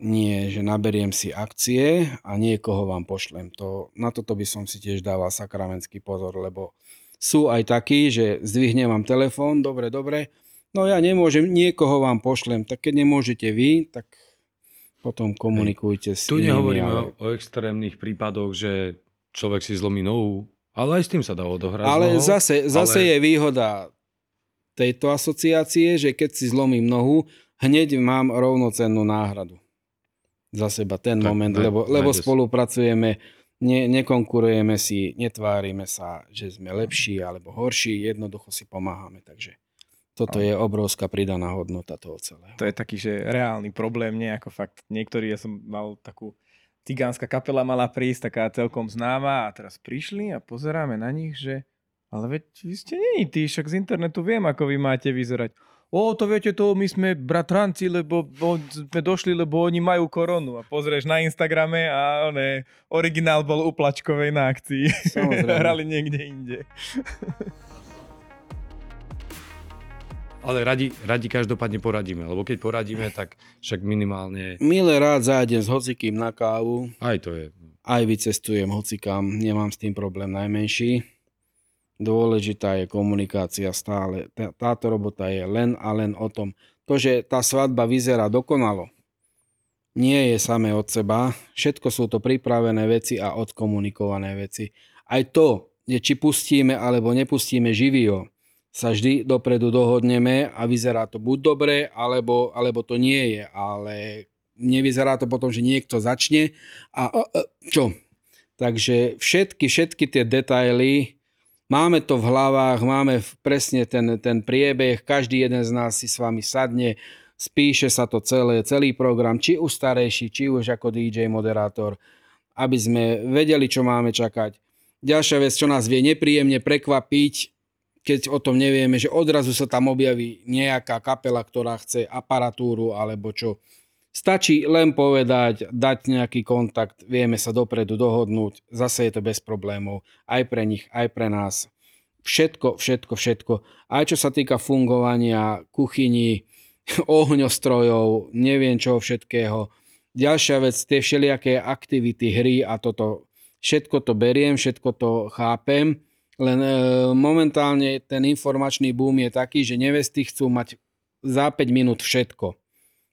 nie, že naberiem si akcie a niekoho vám pošlem. To, na toto by som si tiež dával sakramentský pozor, lebo sú aj takí, že zdvihnem vám telefón, dobre, dobre, no ja nemôžem, niekoho vám pošlem, tak keď nemôžete vy, tak potom komunikujte s Tu nehovoríme ale... o, extrémnych prípadoch, že človek si zlomí nohu, ale aj s tým sa dá odohrať. Ale nohou. zase, zase ale- je výhoda tejto asociácie, že keď si zlomím nohu, hneď mám rovnocennú náhradu za seba ten Tak, moment, naj- lebo, lebo spolupracujeme, ne, nekonkurujeme si, netvárime sa, že sme lepší alebo horší, jednoducho si pomáhame, takže toto je obrovská pridaná hodnota toho celého. To je taký, že reálny problém, nie ako fakt. Niektorí, ja som mal takú cigánska kapela mala prísť, taká celkom známa a teraz prišli a pozeráme na nich, že ale veď vy ste nie tí, však z internetu viem, ako vy máte vyzerať. O, to viete to, my sme bratranci, lebo o, sme došli, lebo oni majú koronu. A pozrieš na Instagrame a one, originál bol u Plačkovej na akcii. Samozrejme. Hrali niekde inde. Ale radi, radi každopádne poradíme, lebo keď poradíme, tak však minimálne Milé rád zájdem s hocikým na kávu, aj to je. aj vycestujem hocikam, nemám s tým problém najmenší. Dôležitá je komunikácia stále. Tá- Táto robota je len a len o tom. To, že tá svadba vyzerá dokonalo, nie je samé od seba. Všetko sú to pripravené veci a odkomunikované veci. Aj to, či pustíme alebo nepustíme živio, sa vždy dopredu dohodneme a vyzerá to buď dobre, alebo, alebo to nie je. Ale nevyzerá to potom, že niekto začne a čo? Takže všetky, všetky tie detaily, máme to v hlavách, máme presne ten, ten priebeh, každý jeden z nás si s vami sadne, spíše sa to celé, celý program, či už starejší, či už ako DJ moderátor, aby sme vedeli, čo máme čakať. Ďalšia vec, čo nás vie nepríjemne prekvapiť, keď o tom nevieme, že odrazu sa tam objaví nejaká kapela, ktorá chce aparatúru alebo čo. Stačí len povedať, dať nejaký kontakt, vieme sa dopredu dohodnúť, zase je to bez problémov, aj pre nich, aj pre nás. Všetko, všetko, všetko. Aj čo sa týka fungovania kuchyni, ohňostrojov, neviem čoho všetkého. Ďalšia vec, tie všelijaké aktivity, hry a toto, všetko to beriem, všetko to chápem, len e, momentálne ten informačný boom je taký, že nevesty chcú mať za 5 minút všetko.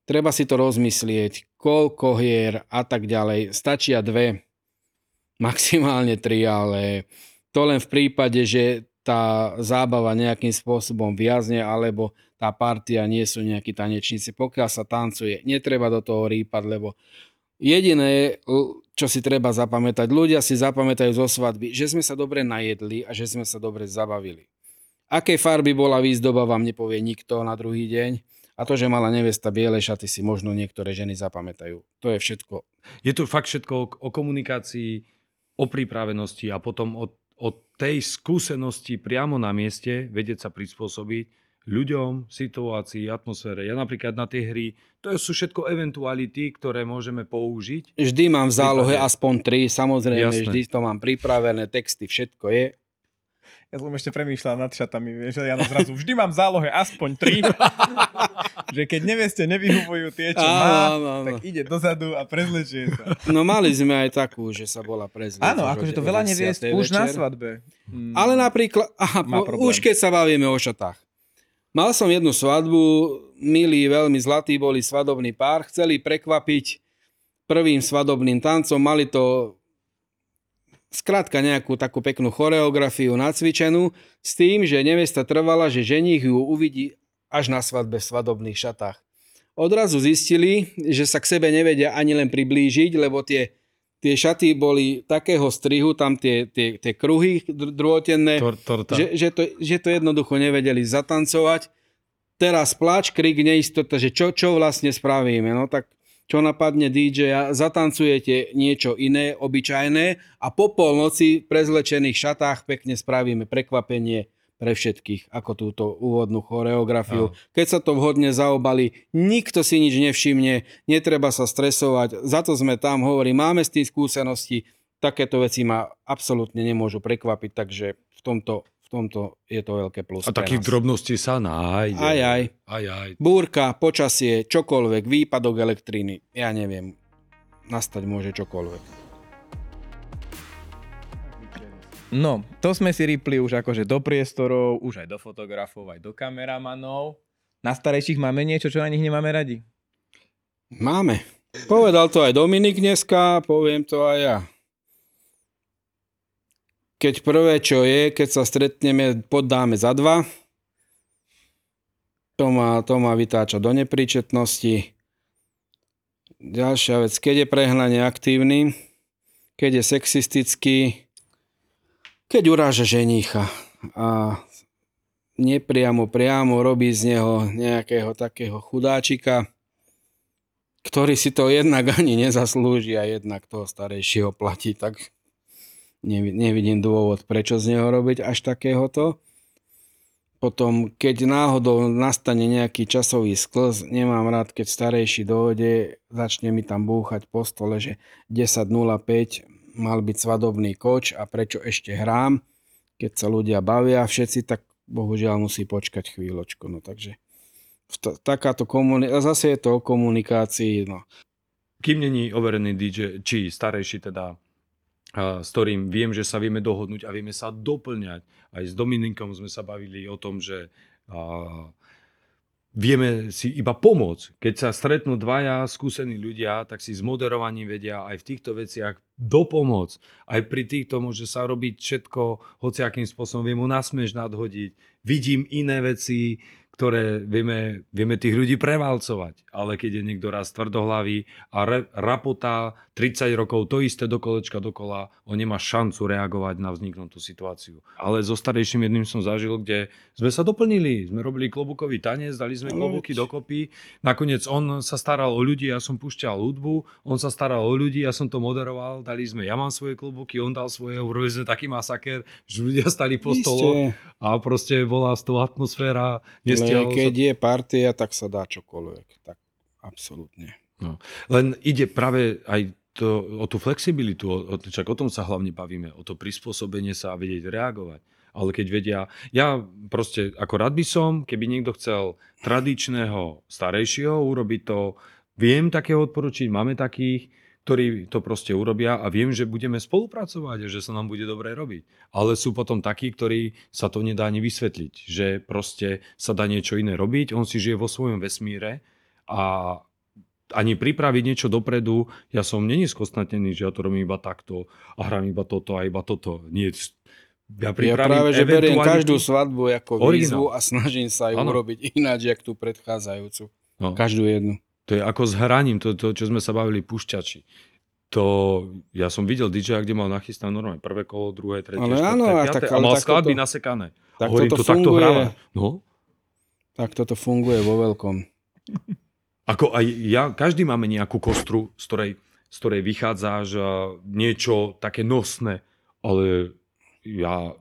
Treba si to rozmyslieť, koľko hier a tak ďalej. Stačia dve, maximálne tri, ale to len v prípade, že tá zábava nejakým spôsobom viazne, alebo tá partia nie sú nejakí tanečníci. Pokiaľ sa tancuje, netreba do toho rýpať, lebo jediné, čo si treba zapamätať, ľudia si zapamätajú zo svadby, že sme sa dobre najedli a že sme sa dobre zabavili. Aké farby bola výzdoba, vám nepovie nikto na druhý deň. A to, že mala nevesta biele šaty, si možno niektoré ženy zapamätajú. To je všetko. Je to fakt všetko o, o komunikácii, o pripravenosti a potom o, o tej skúsenosti priamo na mieste, vedieť sa prispôsobiť ľuďom, situácii, atmosfére. Ja napríklad na tie hry, to sú všetko eventuality, ktoré môžeme použiť. Vždy mám v zálohe aspoň tri, samozrejme, Jasné. vždy to mám pripravené, texty, všetko je. Ja som ešte premýšľal nad šatami, vieš, že ja na zrazu vždy mám v zálohe aspoň tri, že keď neveste nevyhovujú tie, čo má, Áno, áno. tak ide dozadu a prezlečie sa. No mali sme aj takú, že sa bola prezlieť. Áno, akože to veľa 10. neviest už na svadbe. Mm. Ale napríklad, aha, už keď sa bavíme o šatách. Mal som jednu svadbu, milí, veľmi zlatý boli svadobný pár, chceli prekvapiť prvým svadobným tancom, mali to skrátka nejakú takú peknú choreografiu nacvičenú s tým, že nevesta trvala, že ženich ju uvidí až na svadbe v svadobných šatách. Odrazu zistili, že sa k sebe nevedia ani len priblížiť, lebo tie, tie šaty boli takého strihu, tam tie, tie, tie kruhy dr- drôtenné, Tor, torta. že, že, to, že to jednoducho nevedeli zatancovať. Teraz pláč, krik, neistota, že čo, čo vlastne spravíme. No tak čo napadne DJ, zatancujete niečo iné, obyčajné a po polnoci v prezlečených šatách pekne spravíme prekvapenie pre všetkých, ako túto úvodnú choreografiu. Keď sa to vhodne zaobali, nikto si nič nevšimne, netreba sa stresovať, za to sme tam, hovorí, máme s tým skúsenosti, takéto veci ma absolútne nemôžu prekvapiť, takže v tomto, v tomto je to veľké plus. A takých drobností sa nájde. Aj, aj. Aj, aj. Búrka, počasie, čokoľvek, výpadok elektriny, ja neviem, nastať môže čokoľvek. No, to sme si ripli už akože do priestorov, už aj do fotografov, aj do kameramanov. Na starejších máme niečo, čo na nich nemáme radi? Máme. Povedal to aj Dominik dneska, poviem to aj ja. Keď prvé, čo je, keď sa stretneme, poddáme za dva, to ma, to ma vytáča do nepríčetnosti. Ďalšia vec, keď je prehnane aktívny, keď je sexistický, keď uráža ženícha a nepriamo, priamo robí z neho nejakého takého chudáčika, ktorý si to jednak ani nezaslúži a jednak toho starejšieho platí, tak nevidím dôvod, prečo z neho robiť až takéhoto. Potom, keď náhodou nastane nejaký časový sklz, nemám rád, keď starejší dojde, začne mi tam búchať po stole, že 10.05 mal byť svadobný koč a prečo ešte hrám. Keď sa ľudia bavia všetci, tak bohužiaľ musí počkať chvíľočku. No takže takáto komunikácia, zase je to o komunikácii. No. Kým není overený DJ, či starejší teda s ktorým viem, že sa vieme dohodnúť a vieme sa doplňať. Aj s Dominikom sme sa bavili o tom, že vieme si iba pomôcť. Keď sa stretnú dvaja skúsení ľudia, tak si s moderovaním vedia aj v týchto veciach dopomôcť. Aj pri týchto môže sa robiť všetko hociakým spôsobom. Viem mu nasmeš nadhodiť. Vidím iné veci, ktoré vieme, vieme tých ľudí prevalcovať. Ale keď je niekto raz tvrdohlavý a re, rapotá 30 rokov to isté do kolečka dokola, on nemá šancu reagovať na vzniknutú situáciu. Ale so starejším jedným som zažil, kde sme sa doplnili. Sme robili klobukový tanec, dali sme klobúky dokopy. Nakoniec on sa staral o ľudí, ja som púšťal hudbu, on sa staral o ľudí, ja som to moderoval, dali sme, ja mám svoje klobúky, on dal svoje, urobili sme taký masaker, že ľudia stali po stolo a proste bola z toho atmosféra. Ale keď je partia, tak sa dá čokoľvek. Tak absolútne. No. Len ide práve aj to, o tú flexibilitu, o, čak o tom sa hlavne bavíme, o to prispôsobenie sa a vedieť reagovať. Ale keď vedia, ja proste ako rád by som, keby niekto chcel tradičného starejšieho urobiť to, viem takého odporučiť, máme takých, ktorí to proste urobia a viem, že budeme spolupracovať a že sa nám bude dobre robiť. Ale sú potom takí, ktorí sa to nedá ani vysvetliť, že proste sa dá niečo iné robiť, on si žije vo svojom vesmíre a ani pripraviť niečo dopredu, ja som není skostnatený, že ja to robím iba takto a hrám iba toto a iba toto. Nie, ja, ja práve, že beriem každú svadbu ako výzvu a snažím sa ju ano. urobiť ináč, jak tú predchádzajúcu. No. Každú jednu. To je ako s hraním, to, to čo sme sa bavili, pušťači. To, ja som videl DJ, kde mal nachystané normálne prvé kolo, druhé, tretie, ale štvrté, áno, piaté, tak, ale a mal skladby to, nasekané. Tak hovorím, toto to funguje, takto hráva. No? Tak toto funguje vo veľkom. Ako aj ja, každý máme nejakú kostru, z ktorej, z ktorej vychádzaš niečo také nosné, ale ja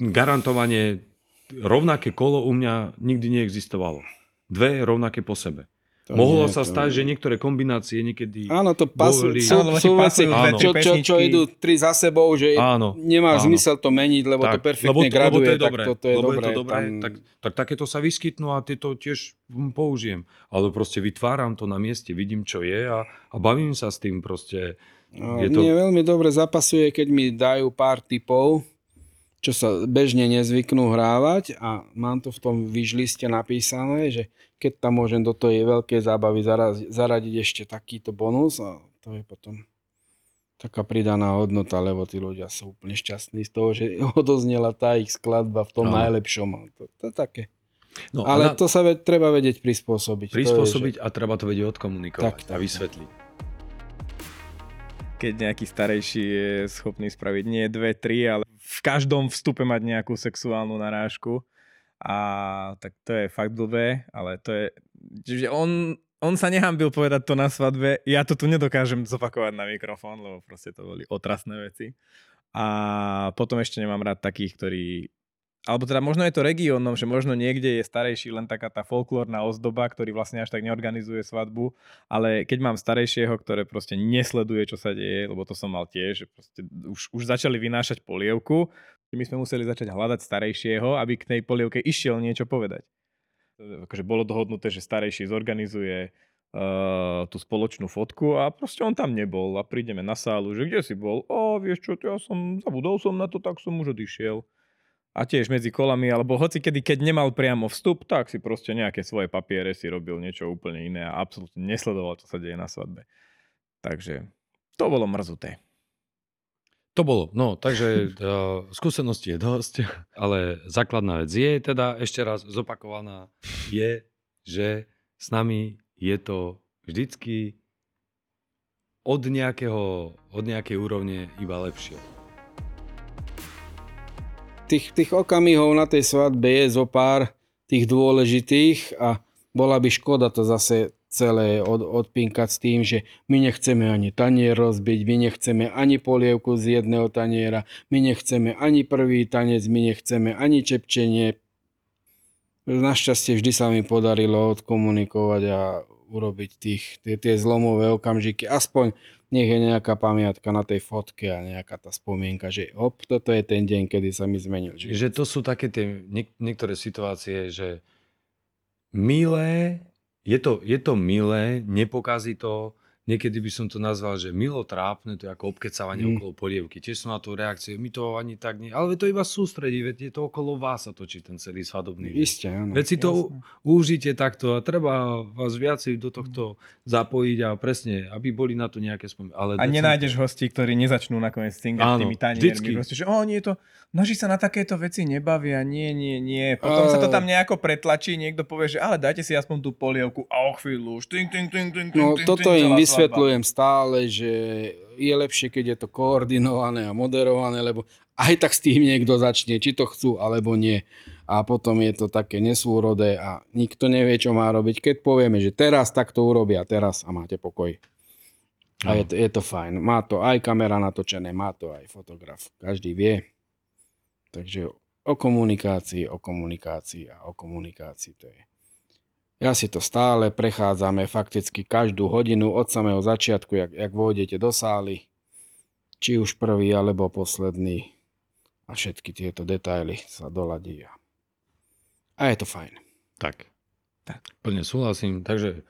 garantovane rovnaké kolo u mňa nikdy neexistovalo. Dve rovnaké po sebe. To Mohlo nie, sa to... stať, že niektoré kombinácie niekedy Áno, to pasu, boli... sú, áno, sú veci, čo, čo, čo idú tri za sebou, že áno, nemá áno. zmysel to meniť, lebo tak, to perfektne lebo to, graduje, lebo to je dobré, tak to, to je lebo dobré. Je to dobré tam... tak, tak takéto sa vyskytnú a tieto tiež použijem. Ale proste vytváram to na mieste, vidím, čo je a, a bavím sa s tým proste. No, je to... Mne veľmi dobre zapasuje, keď mi dajú pár typov, čo sa bežne nezvyknú hrávať a mám to v tom výžliste napísané, že keď tam môžem do tej veľkej zábavy zaradiť ešte takýto bonus a to je potom taká pridaná hodnota, lebo tí ľudia sú úplne šťastní z toho, že odoznela tá ich skladba v tom no. najlepšom. To, to také. No, Ale na... to sa ve, treba vedieť prispôsobiť. Prispôsobiť je, že... a treba to vedieť odkomunikovať tak, tak, a vysvetliť. Keď nejaký starejší je schopný spraviť nie dve, tri, ale v každom vstupe mať nejakú sexuálnu narážku. A tak to je fakt blbé, ale to je... Čiže on, on sa nehambil povedať to na svadbe, ja to tu nedokážem zopakovať na mikrofón, lebo proste to boli otrasné veci. A potom ešte nemám rád takých, ktorí alebo teda možno je to regiónom, že možno niekde je starejší len taká tá folklórna ozdoba, ktorý vlastne až tak neorganizuje svadbu, ale keď mám starejšieho, ktoré proste nesleduje, čo sa deje, lebo to som mal tiež, že už, už začali vynášať polievku, my sme museli začať hľadať starejšieho, aby k tej polievke išiel niečo povedať. Akože bolo dohodnuté, že starejší zorganizuje uh, tú spoločnú fotku a proste on tam nebol a prídeme na sálu, že kde si bol? O, vieš čo, ja som, zabudol som na to, tak som už odišiel a tiež medzi kolami, alebo hoci kedy, keď nemal priamo vstup, tak si proste nejaké svoje papiere si robil niečo úplne iné a absolútne nesledoval, čo sa deje na svadbe. Takže to bolo mrzuté. To bolo, no, takže uh, skúsenosti je dosť, ale základná vec je teda ešte raz zopakovaná, je, že s nami je to vždycky od, nejakého, od nejakej úrovne iba lepšie. Tých, tých okamihov na tej svadbe je zo pár tých dôležitých a bola by škoda to zase celé od, odpinkať s tým, že my nechceme ani tanier rozbiť, my nechceme ani polievku z jedného taniera, my nechceme ani prvý tanec, my nechceme ani čepčenie. Našťastie vždy sa mi podarilo odkomunikovať a urobiť tých, tie, tie zlomové okamžiky. Aspoň nech je nejaká pamiatka na tej fotke a nejaká tá spomienka, že hop, toto je ten deň, kedy sa mi zmenil život. Že to sú také tie niek- niektoré situácie, že milé je to, je to milé, nepokazí to, niekedy by som to nazval, že milo trápne, to je ako obkecávanie Mm. mm. okolo polievky. Tiež som na tú reakciu, my to ani tak nie, ale to iba sústredí, veď je to okolo vás sa točí ten celý svadobný. Isté, áno. Veď si to užite takto a treba vás viacej do tohto zapojiť a presne, aby boli na to nejaké spomienky. Ale A decentne. nenájdeš hostí, ktorí nezačnú nakoniec cingať Áno, tými taniermi. Proste, že o, nie to, naši sa na takéto veci nebavia, nie, nie, nie. Potom sa to tam nejako pretlačí, niekto povie, že ale dajte si aspoň tú polievku a o chvíľu už ting, ting, ting, ting, No ting, toto ting, im celá vysvetľujem stále, že je lepšie, keď je to koordinované a moderované, lebo aj tak s tým niekto začne, či to chcú alebo nie. A potom je to také nesúrodé a nikto nevie, čo má robiť. Keď povieme, že teraz takto urobia, teraz a máte pokoj. A No. je to, je to fajn. Má to aj kamera natočené, má to aj fotograf. Každý vie. Takže o komunikácii, o komunikácii a o komunikácii to je. Ja si to stále prechádzame fakticky každú hodinu od samého začiatku, jak, jak vôjdete do sály, či už prvý alebo posledný a všetky tieto detaily sa doladí. a- A je to fajn. Tak. Tak. Plne súhlasím. Takže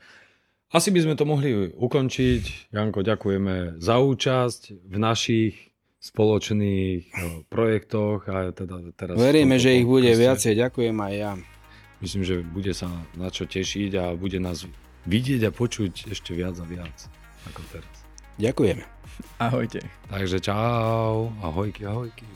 asi by sme to mohli ukončiť. Janko, ďakujeme za účasť v našich spoločných no, projektoch. A teda teraz Veríme, že ich bude podcaste. viacej. Ďakujem aj ja. Myslím, že bude sa na čo tešiť a bude nás vidieť a počuť ešte viac a viac ako teraz. Ďakujeme. Ahojte. Takže čau, ahojky, ahojky.